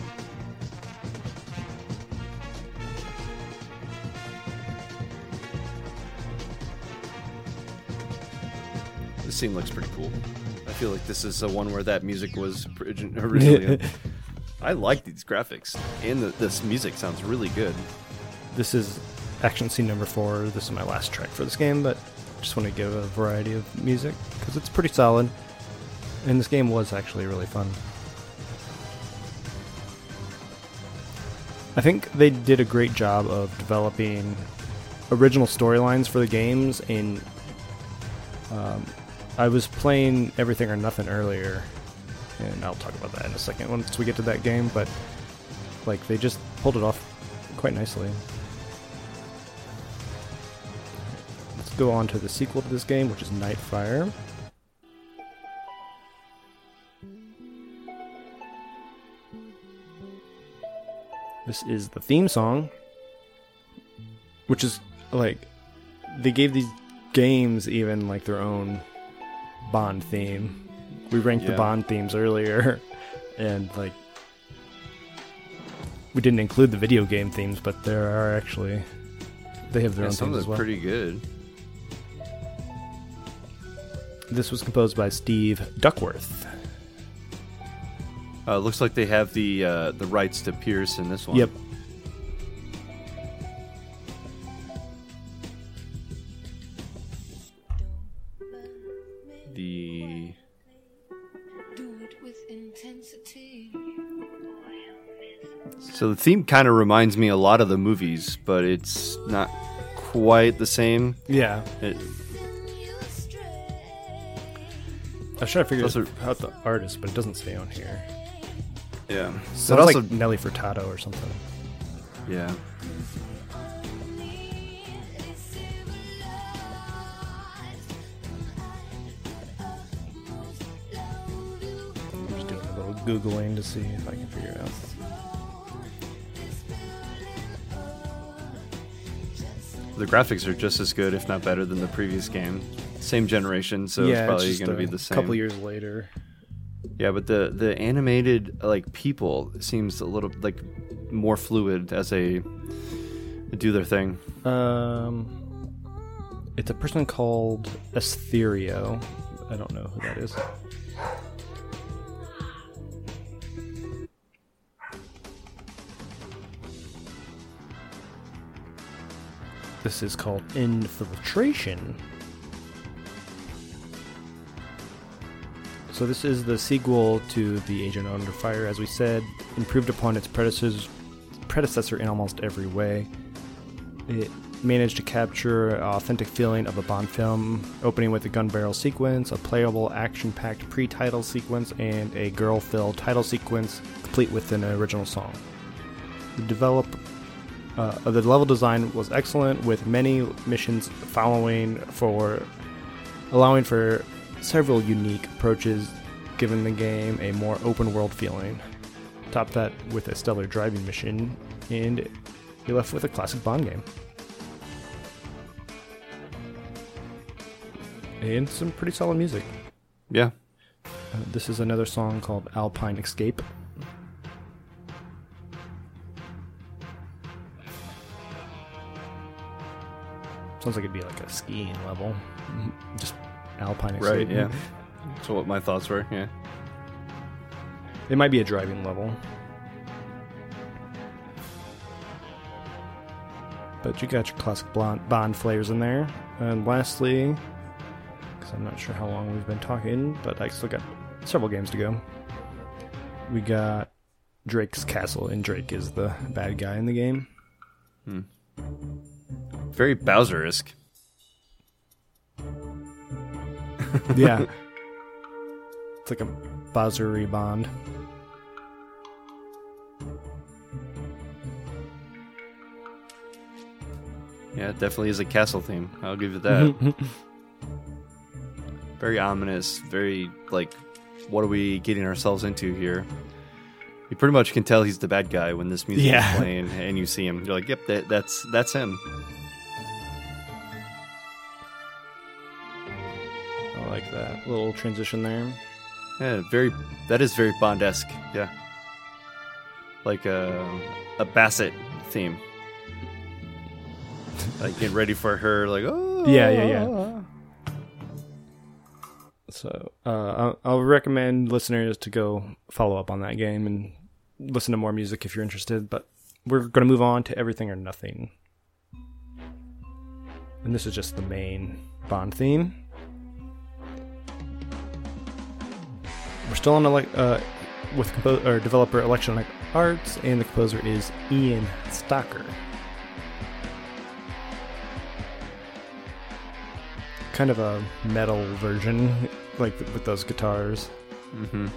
Scene looks pretty cool. I feel like this is the one where that music was originally. I like these graphics, and the, this music sounds really good. This is action scene number four. This is my last track for this game, but just want to give a variety of music because it's pretty solid. And this game was actually really fun. I think they did a great job of developing original storylines for the games. And um, I was playing Everything or Nothing earlier, and I'll talk about that in a second once we get to that game. But like they just pulled it off quite nicely. Let's go on to the sequel to this game, which is Nightfire. This is the theme song, which is like they gave these games even like their own Bond theme. We ranked the Bond themes earlier, and like we didn't include the video game themes, but there are actually they have their Yeah, own some themes of them well. pretty good. This was composed by Steve Duckworth. Uh, looks like they have the uh, the rights to Pierce in this one. Yep. The Do it with intensity. so the theme kind of reminds me a lot of the movies, but it's not quite the same. Yeah, It, I was trying to figure Those are- out the artist, but it doesn't say on here. yeah. Sounds also like Nelly Furtado or something. yeah. Googling to see if I can figure it out. The graphics are just as good, if not better, than the previous game. Same generation, so yeah, it's probably going to be the same. A couple years later. Yeah, but the the animated like people seems a little like more fluid as they do their thing. Um, it's a person called Esthero. I don't know who that is. This is called Infiltration. So this is the sequel to the Agent Under Fire, as we said, improved upon its predecessor in almost every way. It managed to capture authentic feeling of a Bond film, opening with a gun barrel sequence, a playable action packed pre title sequence, and a girl filled title sequence, complete with an original song. The, develop, uh, the level design was excellent, with many missions following for allowing for several unique approaches, giving the game a more open world feeling. Top that with a stellar driving mission, and you're left with a classic Bond game. And some pretty solid music. Yeah. Uh, this is another song called Alpine Escape. Sounds like it'd be like a skiing level. Just Alpine. Right. Yeah. So what my thoughts were. Yeah. It might be a driving level. But you got your classic blonde Bond flavors in there. And lastly, because I'm not sure how long we've been talking, but I still got several games to go. We got Drake's Castle, and Drake is the bad guy in the game. Hmm. Very Bowser-esque. Yeah. it's like a Bowsery Bond. Yeah, it definitely is a castle theme. I'll give you that. very ominous. Very like, what are we getting ourselves into here? You pretty much can tell he's the bad guy when this music Yeah. is playing, and you see him. You're like, "Yep, that, that's that's him." That little transition there. Yeah, very. That is very Bond-esque. Yeah, like a a Bassey theme. Like get ready for her. Like oh Yeah, yeah, yeah. So uh, I'll, I'll recommend listeners to go follow up on that game and listen to more music if you're interested. But we're going to move on to Everything or Nothing, and this is just the main Bond theme. We're still on elec uh, with compo- or developer Electronic Arts, and the composer is Ian Stocker. Kind of a metal version, like with those guitars. Mm-hmm.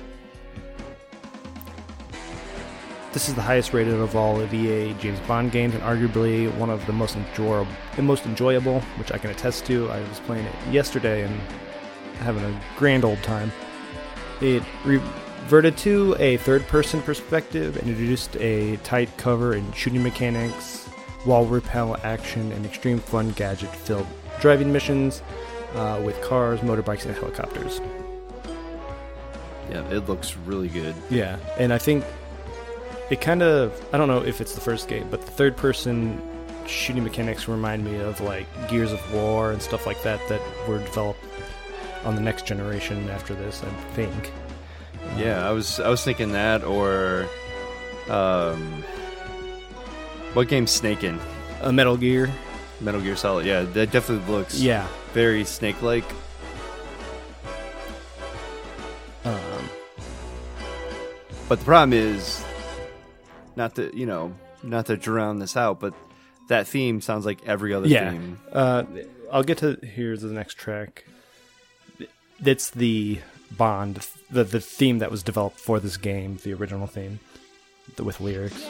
This is the highest rated of all of EA James Bond games, and arguably one of the most enjoyable, the most enjoyable, which I can attest to. I was playing it yesterday and having a grand old time. It reverted to a third-person perspective and introduced a tight cover and shooting mechanics, wall repel action, and extreme fun gadget-filled driving missions uh, with cars, motorbikes, and helicopters. Yeah, it looks really good. Yeah, and I think it kind of I don't know if it's the first game, but the third person shooting mechanics remind me of like Gears of War and stuff like that that were developed on the next generation after this, I think. Yeah, I was I was thinking that or um what game's Snake in? A Metal Gear. Metal Gear Solid. Yeah, that definitely looks Yeah. very snake like. Um, But the problem is not to you know, not to drown this out, but that theme sounds like every other yeah. theme. Uh, I'll get to here's the next track. It's the Bond, the the theme that was developed for this game, the original theme, the- with lyrics.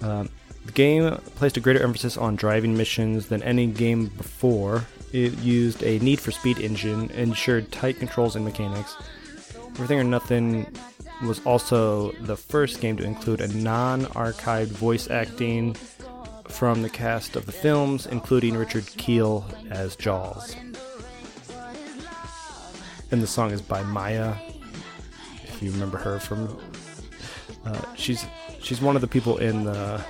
Um, the game placed a greater emphasis on driving missions than any game before. It used a Need for Speed engine, ensured tight controls and mechanics. Everything or Nothing was also the first game to include a non-archived voice acting from the cast of the films, including Richard Kiel as Jaws. And the song is by Mya, if you remember her from. Uh, she's she's one of the people in the.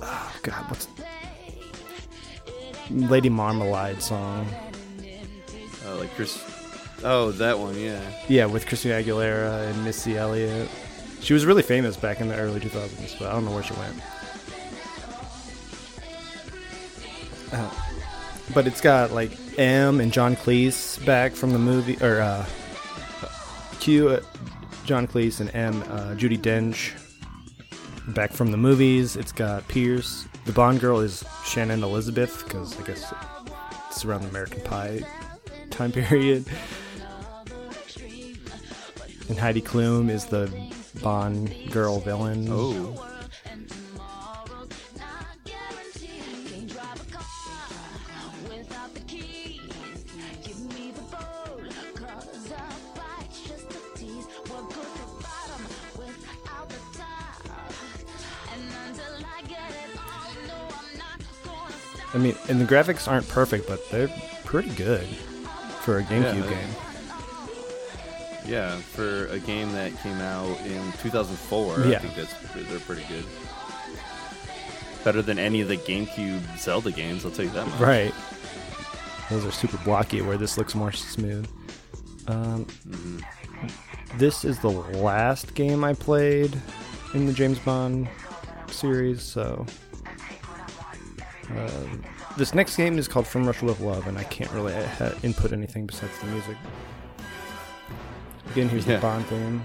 Oh God, what's Lady Marmalade song? Uh, like Chris Oh, that one, yeah. Yeah, with Christina Aguilera and Missy Elliott. She was really famous back in the early 2000s, but I don't know where she went. Uh, but it's got like M and John Cleese back from the movie, or uh, Q, uh, John Cleese and M, uh, Judi Dench. back from the movies. It's got Pierce. The Bond girl is Shannon Elizabeth because I guess it's around the American Pie time period. And Heidi Klum is the Bond girl villain. Oh. I mean, and the graphics aren't perfect, but they're pretty good for a GameCube Yeah. game. Yeah, for a game that came out in 2004, I Yeah. think that's they're pretty good. Better than any of the GameCube Zelda games, I'll tell you that much. Right. Those are super blocky, where this looks more smooth. Um, This is the last game I played in the James Bond series, so. Um, this next game is called From Russia with Love, and I can't really uh, input anything besides the music. Again, here's Yeah. the Bond theme.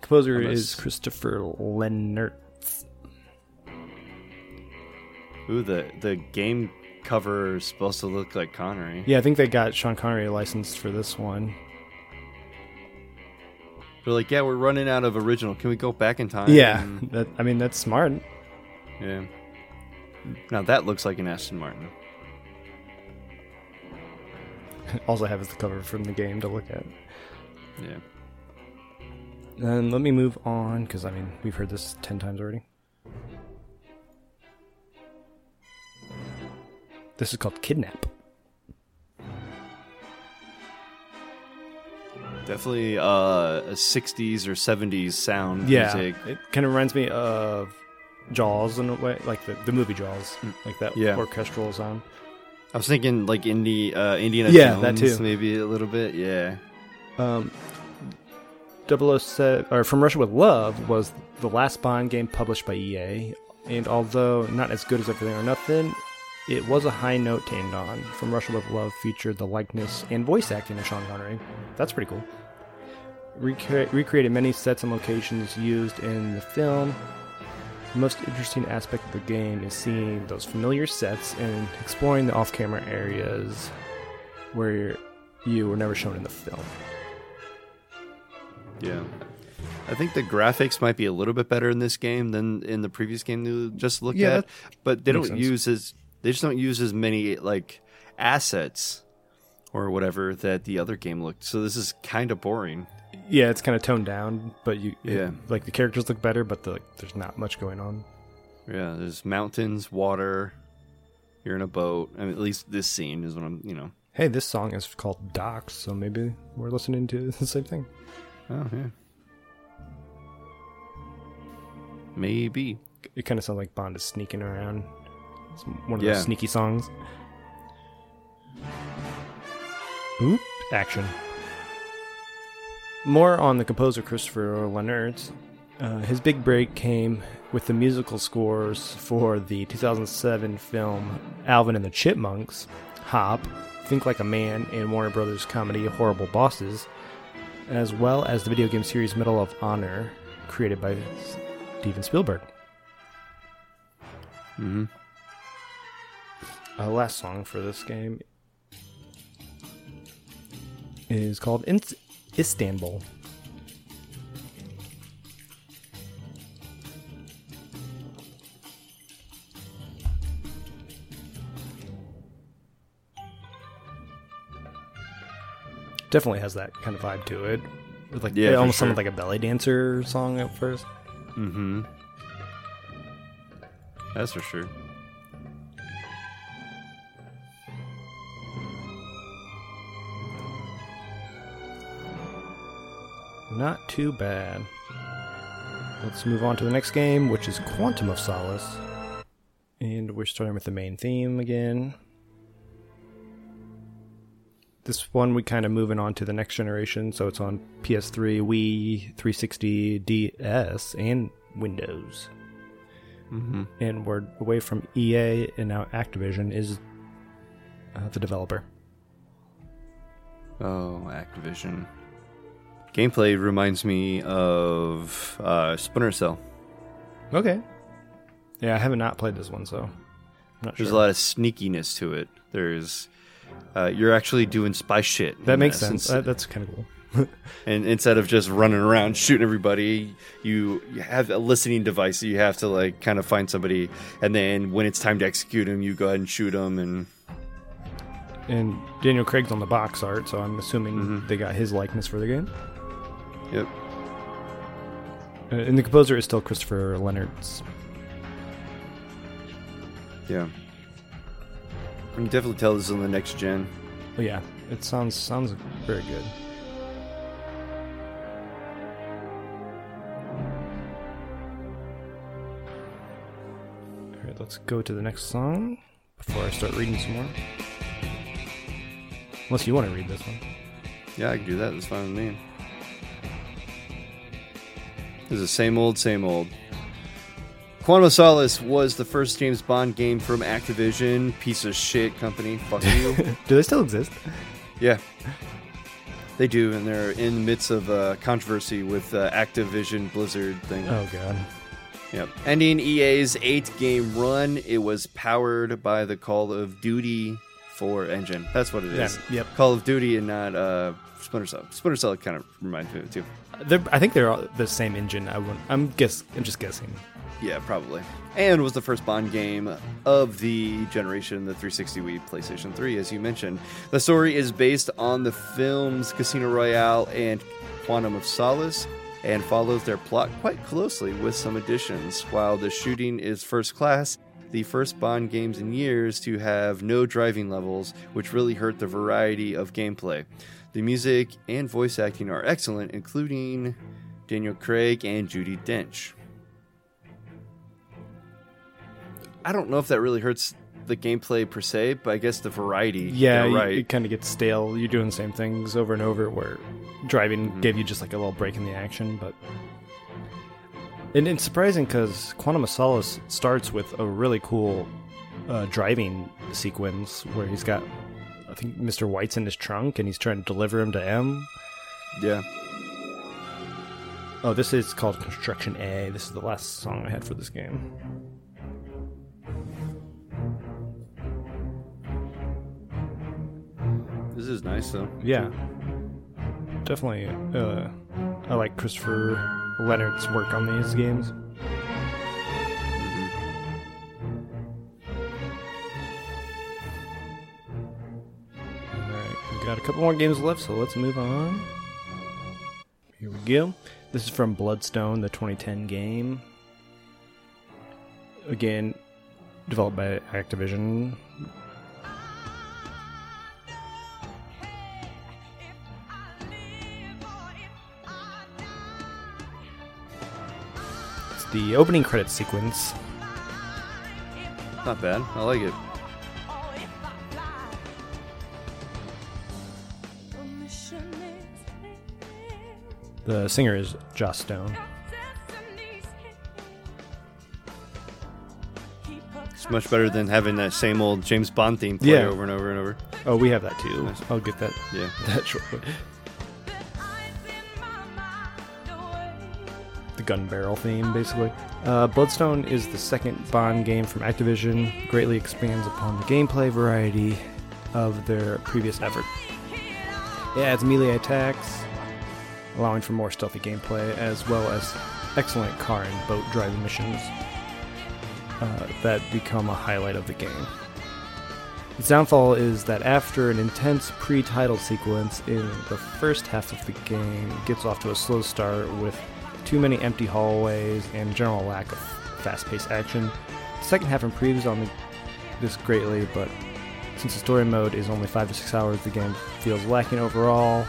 Composer Unless- is Christopher Lennertz. Ooh, the the game cover is supposed to look like Connery. Yeah, I think they got Sean Connery licensed for this one. They're like, yeah, we're running out of original. Can we go back in time? Yeah, And- that I mean that's smart. Yeah. Now that looks like an Aston Martin. Also I have is the cover from the game to look at. Yeah. And let me move on because I mean we've heard this ten times already. This is called Kidnap. Definitely uh, a 60s or 70s sound Yeah, music. it kind of reminds me of Jaws in a way, like the, the movie Jaws, like that Yeah. orchestral sound. I was thinking like Indie, uh, Indiana Yeah, Jones, that too. maybe a little bit. Yeah. Um, 007, or From Russia with Love was the last Bond game published by EA, and although not as good as Everything or Nothing, it was a high note to end on. From Russia with Love featured the likeness and voice acting of Sean Connery. That's pretty cool. Recre- recreated many sets and locations used in the film. The most interesting aspect of the game is seeing those familiar sets and exploring the off camera areas where you were never shown in the film. Yeah. I think the graphics might be a little bit better in this game than in the previous game you just looked Yeah, at, but they don't sense. use as they just don't use as many like assets or whatever that the other game looked. So this is kind of boring. Yeah, it's kind of toned down, but you it- Yeah. like the characters look better, but the, like, there's not much going on. Yeah, there's mountains, water. You're in a boat. I mean, at least this scene is what I'm, you know. Hey, this song is called Docks, so maybe we're listening to the same thing. Oh yeah. Maybe. It kind of sounds like Bond is sneaking around. It's one of Yeah. those sneaky songs. Oop, action. More on the composer Christopher Lennertz. Uh, his big break came with the musical scores for the 2007 film Alvin and the Chipmunks, Hop, Think Like a Man, and Warner Brothers comedy Horrible Bosses, as well as the video game series Medal of Honor, created by Steven Spielberg. Mm-hmm. uh, last song for this game is called Ins- Istanbul. Definitely has that kind of vibe to it. It's like Yeah, it almost sure. sounded like a belly dancer song at first. Mm-hmm. That's for sure. Not too bad. Let's move on to the next game, which is Quantum of Solace. And we're starting with the main theme again. This one we kind of moving on to the next generation, so it's on PS3, Wii, 360, DS, and Windows. Mm-hmm. And we're away from EA, and now Activision is uh, the developer. Oh, Activision. Gameplay reminds me of uh, Splinter Cell. Okay. Yeah, I have not played this one, so I'm not There's sure. a lot of sneakiness to it. There's uh, you're actually doing spy shit. that makes sense. That, that's kind of cool. And instead of just running around shooting everybody, you, you have a listening device. So You have to like kind of find somebody, and then when it's time to execute them, you go ahead and shoot them. And And Daniel Craig's on the box art, so I'm assuming Mm-hmm. they got his likeness for the game. Yep, Uh, and the composer is still Christopher Lennertz. yeah. You can definitely tell this is on the next gen. Oh yeah, it sounds sounds very good. All right, let's go to the next song before I start reading some more. Unless you want to read this one. Yeah, I can do that. That's fine with me. This is the same old, same old. Quantum Solace was the first James Bond game from Activision. Piece of shit company. Fuck you. Do they still exist? yeah. They do, and they're in the midst of uh, controversy with uh, Activision Blizzard thing. Oh god. Yep. Ending EA's eight game run, it was powered by the Call of Duty 4 engine. That's what it is. Yeah, yep. Call of Duty and not uh, Splinter Cell. Splinter Cell kind of reminds me of it too. They're, I think they're all the same engine. I wouldn't, I'm guess. I'm just guessing. Yeah, probably. And was the first Bond game of the generation, the 360 Wii, PlayStation 3, as you mentioned. The story is based on the films Casino Royale and Quantum of Solace and follows their plot quite closely with some additions. While the shooting is first class, the first Bond games in years to have no driving levels, which really hurt the variety of gameplay. The music and voice acting are excellent, including Daniel Craig and Judi Dench. I don't know if that really hurts the gameplay per se, but I guess the variety. Yeah, you're right. it kind of gets stale. You're doing the same things over and over. Where driving Mm-hmm. gave you just like a little break in the action, but and it's surprising because Quantum of Solace starts with a really cool uh, driving sequence where he's got, think Mr. White's in his trunk and he's trying to deliver him to M. yeah. Oh, this is called Construction A. This is the last song I had for this game. This is nice though. Yeah, definitely. Uh, I like Christopher Lennertz's work on these games. Couple more games left, so let's move on. Here we go. This is from Bloodstone, the 2010 game. Again, developed by Activision. It's the opening credit sequence. Not bad. I like it. The singer is Joss Stone. It's much better than having that same old James Bond theme play Yeah. over and over and over. Oh, we have that too. Nice. I'll get that Yeah. that shortly. The gun barrel theme, basically. Uh, Bloodstone is the second Bond game from Activision. Greatly expands upon the gameplay variety of their previous effort. It adds melee attacks, allowing for more stealthy gameplay, as well as excellent car and boat driving missions uh, that become a highlight of the game. Its downfall is that after an intense pre-title sequence in the first half of the game, gets off to a slow start with too many empty hallways and general lack of fast-paced action. The second half improves on the, this greatly, but since the story mode is only five to six hours, the game feels lacking overall.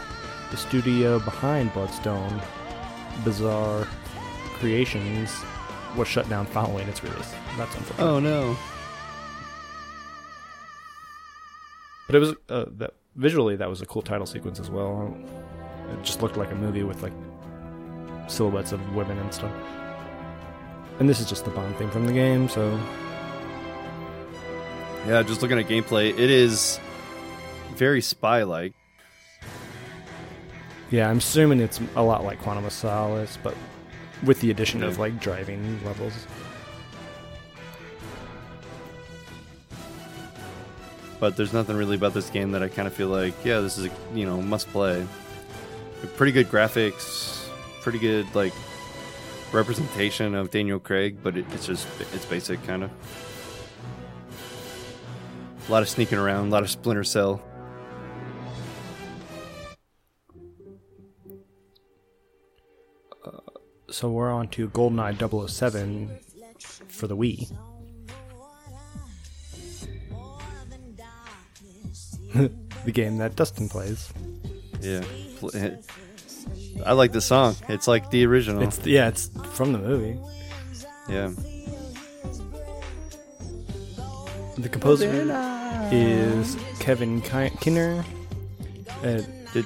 The studio behind Bloodstone, Bizarre Creations, was shut down following its release. That's unfortunate. Oh no. But it was uh, that visually that was a cool title sequence as well. It just looked like a movie with like silhouettes of women and stuff. And this is just the Bond theme from the game, so Yeah, just looking at gameplay, it is very spy like. Yeah, I'm assuming it's a lot like Quantum of Solace, but with the addition of like driving levels. But there's nothing really about this game that I kind of feel like, yeah, this is a you know must play. Pretty good graphics, pretty good like representation of Daniel Craig, but it, it's just it's basic kind of. A lot of sneaking around, a lot of Splinter Cell. So we're on to GoldenEye 007 for the Wii. the game that Dustin plays. Yeah, I like the song. It's like the original. It's yeah, it's from the movie. yeah. The composer is Kevin Ki- Kiner. Uh, Did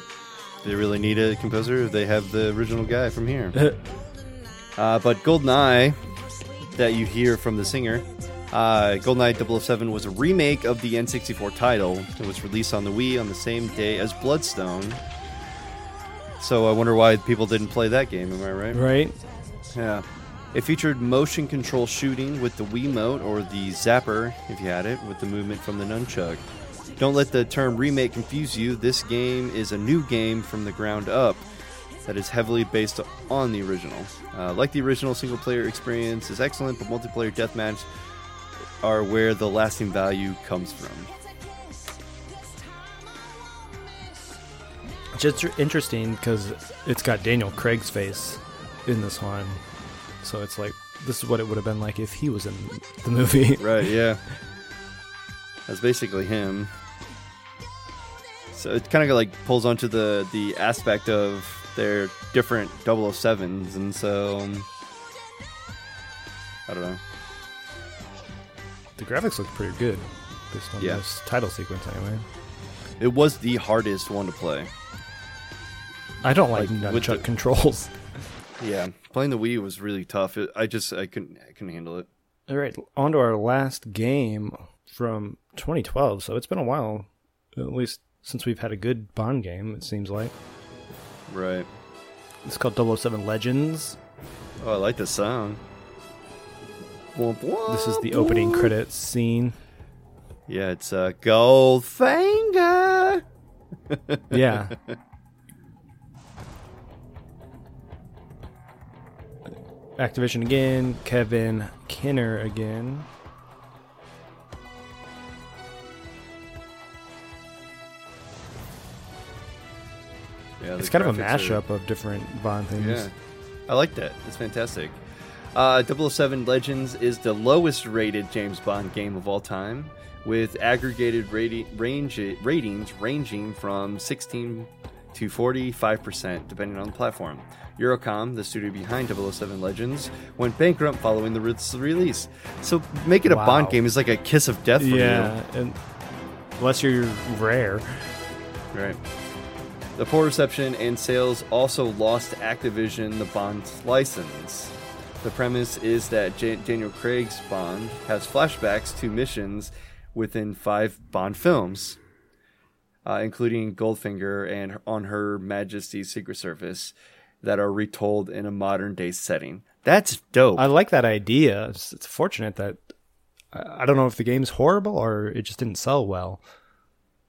they really need a composer? They have the original guy from here. Uh, but GoldenEye, that you hear from the singer, uh, GoldenEye 007 was a remake of the N64 title. It was released on the Wii on the same day as Bloodstone. So I wonder why people didn't play that game. Am I right? right? Yeah. It featured motion control shooting with the Wiimote or the Zapper, if you had it, with the movement from the nunchuck. Don't let the term remake confuse you. This game is a new game from the ground up that is heavily based on the original. Uh, like the original single player experience is excellent, but multiplayer deathmatch are where the lasting value comes from. Just interesting because it's got Daniel Craig's face in this one, so it's like this is what it would have been like if he was in the movie. Right, yeah. That's basically him. So it kind of like pulls onto the the aspect of their different 007s, and so um, I don't know. the graphics look pretty good based on Yeah. this title sequence, anyway. It was the hardest one to play. I don't like, Like, nunchuck the- controls. Yeah, playing the Wii was really tough. It, I just I couldn't I couldn't handle it. All right, on to our last game from 2012. So it's been a while, at least since we've had a good Bond game. It seems like Right. it's called 007 Legends. Oh, I like the sound. This is the opening credits scene. Yeah, it's a uh, Goldfinger. Yeah. Activision again, Kevin Kiner again. Yeah, It's kind of a graphics are- mashup of different Bond things. Yeah, I like that. It's fantastic. Uh, 007 Legends is the lowest rated James Bond game of all time, with aggregated rati- range- ratings ranging from 16 to 45%, depending on the platform. Eurocom, the studio behind 007 Legends, went bankrupt following the release. So making a Wow. Bond game is like a kiss of death for Yeah, and unless you're rare. Right. The poor reception and sales also lost Activision the Bond license. The premise is that J- Daniel Craig's Bond has flashbacks to missions within five Bond films, uh, including Goldfinger and On Her Majesty's Secret Service, that are retold in a modern day setting. That's dope. I like that idea. It's, it's fortunate that I I don't know if the game's horrible or it just didn't sell well.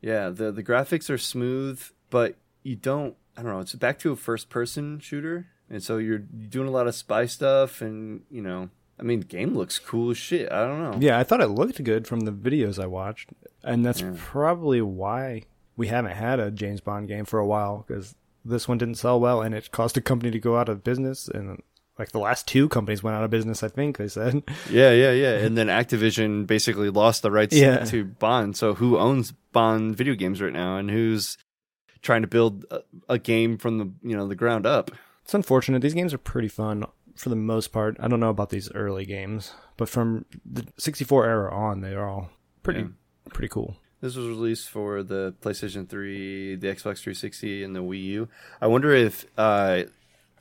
Yeah, the the graphics are smooth, but you don't. I don't know. It's back to a first person shooter, and so you're doing a lot of spy stuff, and you know, I mean, the game looks cool as shit. I don't know. Yeah, I thought it looked good from the videos I watched, and that's probably why we haven't had a James Bond game for a while because this one didn't sell well, and it caused a company to go out of business. And like the last two companies went out of business, I think they said. yeah, yeah, yeah. And then Activision basically lost the rights Yeah. to Bond. So who owns Bond video games right now, and who's trying to build a, a game from the you know the ground up? It's unfortunate. These games are pretty fun for the most part. I don't know about these early games, but from the 64 era on, they are all pretty Yeah. pretty cool. This was released for the PlayStation 3, the Xbox 360, and the Wii U. I wonder if uh,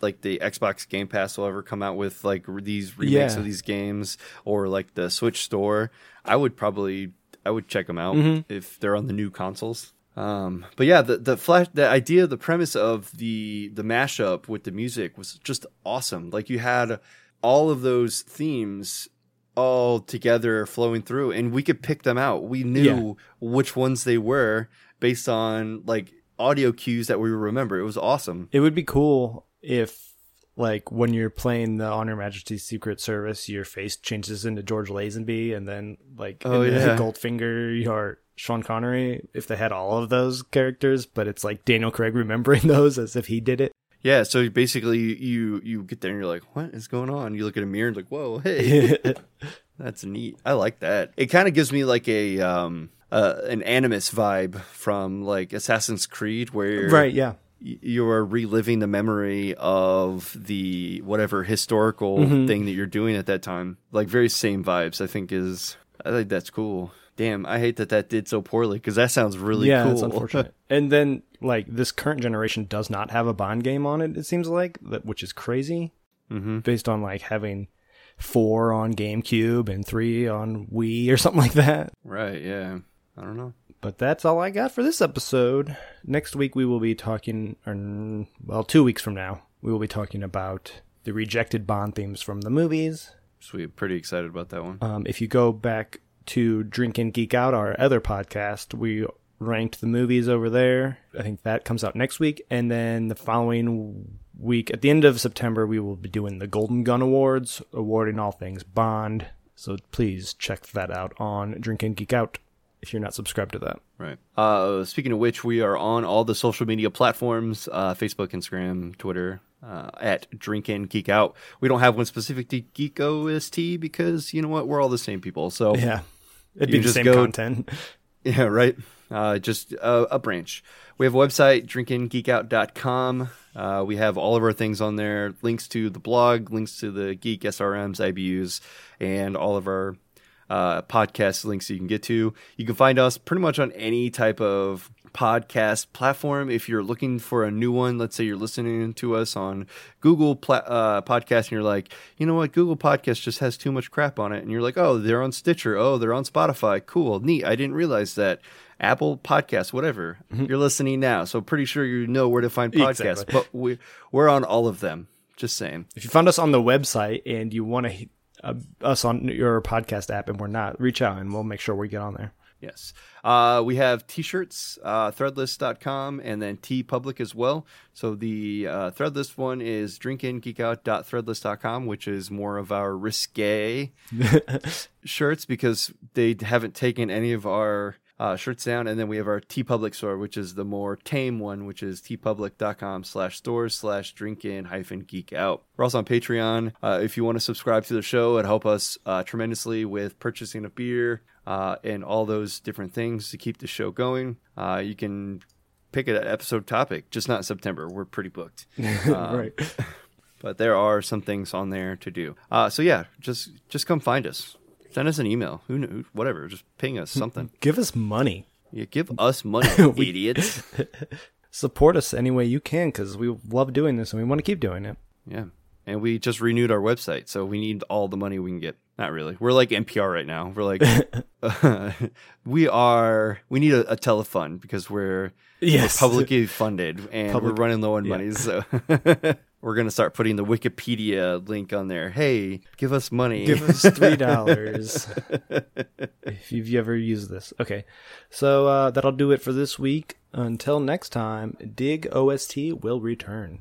like the Xbox Game Pass will ever come out with like these remakes Yeah. of these games, or like the Switch store. I would probably I would check them out Mhm. if they're on the new consoles. Um, but yeah, the the flash, the idea, the premise of the the mashup with the music was just awesome. Like you had all of those themes all together flowing through, and we could pick them out. We knew which ones they were based on like audio cues that we remember. It was awesome. It would be cool if, like, when you're playing the On Her Majesty's Secret Service, your face changes into George Lazenby, and then, like, Oh, yeah. Goldfinger, you're Sean Connery. If they had all of those characters, but it's like Daniel Craig remembering those as if he did it. Yeah, so basically you you get there and you're like, what is going on? You look at a mirror and like, whoa, hey, that's neat. I like that. It kind of gives me like a um uh, an animus vibe from like Assassin's Creed, where right? Yeah. you are reliving the memory of the whatever historical Mm-hmm. thing that you're doing at that time. Like very same vibes. I think is I think that's cool. Damn, I hate that that did so poorly because that sounds really yeah, cool. it's unfortunate. and then, like, this current generation does not have a Bond game on it. It seems like that, which is crazy, hmm based on like having four on GameCube and three on Wii or something like that. Right? Yeah. I don't know. But that's all I got for this episode. Next week we will be talking, or well, two weeks from now we will be talking about the rejected Bond themes from the movies. Sweet. Pretty excited about that one. Um, if you go back to Drink and Geek Out, our other podcast, we ranked the movies over there. I think that comes out next week. And then the following week, at the end of September, we will be doing the Golden Gun Awards, awarding all things Bond. So please check that out on Drink and Geek Out if you're not subscribed to that. Right. Uh, speaking of which, we are on all the social media platforms: uh, Facebook, Instagram, Twitter. Uh, at Drink In Geek Out. We don't have one specific to Geek OST because you know what? We're all the same people. So Yeah. It'd be the same go- content. Yeah, right. Uh, just a, a branch. We have a website, drinkingeekout.com. Uh, we have all of our things on there links to the blog, links to the Geek SRMs, IBUs, and all of our uh, podcast links you can get to. You can find us pretty much on any type of podcast platform. If you're looking for a new one, let's say you're listening to us on Google pla- uh, Podcast and you're like, you know what, Google Podcast just has too much crap on it. And you're like, oh, they're on Stitcher. Oh, they're on Spotify. Cool, neat. I didn't realize that. Apple Podcasts, whatever. You're listening now. So pretty sure you know where to find podcasts. Exactly. But we, we're on all of them. Just saying. If you found us on the website and you want to uh, us on your podcast app and we're not, reach out and we'll make sure we get on there. Yes. Uh, we have t-shirts, uh, threadless.com and then TeePublic as well. So the uh, threadless one is drinkingeekout.threadless.com, which is more of our risque shirts because they haven't taken any of our uh, shirts down. And then we have our TeePublic store, which is the more tame one, which is teepublic.com slash stores slash drinkin hyphen geek out. We're also on Patreon. Uh, if you want to subscribe to the show, it help us uh, tremendously with purchasing a beer uh, and all those different things to keep the show going. Uh, you can pick an episode topic, just not September. We're pretty booked. right. but there are some things on there to do. Uh, so yeah, just just come find us. Send us an email. Who knew? Whatever. Just ping us something. Give us money. Yeah, give us money, We- idiots. Support us any way you can because we love doing this and we want to keep doing it. Yeah. And we just renewed our website, so we need all the money we can get. Not really. We're like NPR right now. We're like, we are. We need a, a telefund because we're, Yes. we're publicly funded and Public- we're running low on yeah. money. So we're gonna start putting the Wikipedia link on there. Hey, give us money. Give us three dollars if you've ever used this. Okay, so uh, that'll do it for this week. Until next time, Dig OST will return.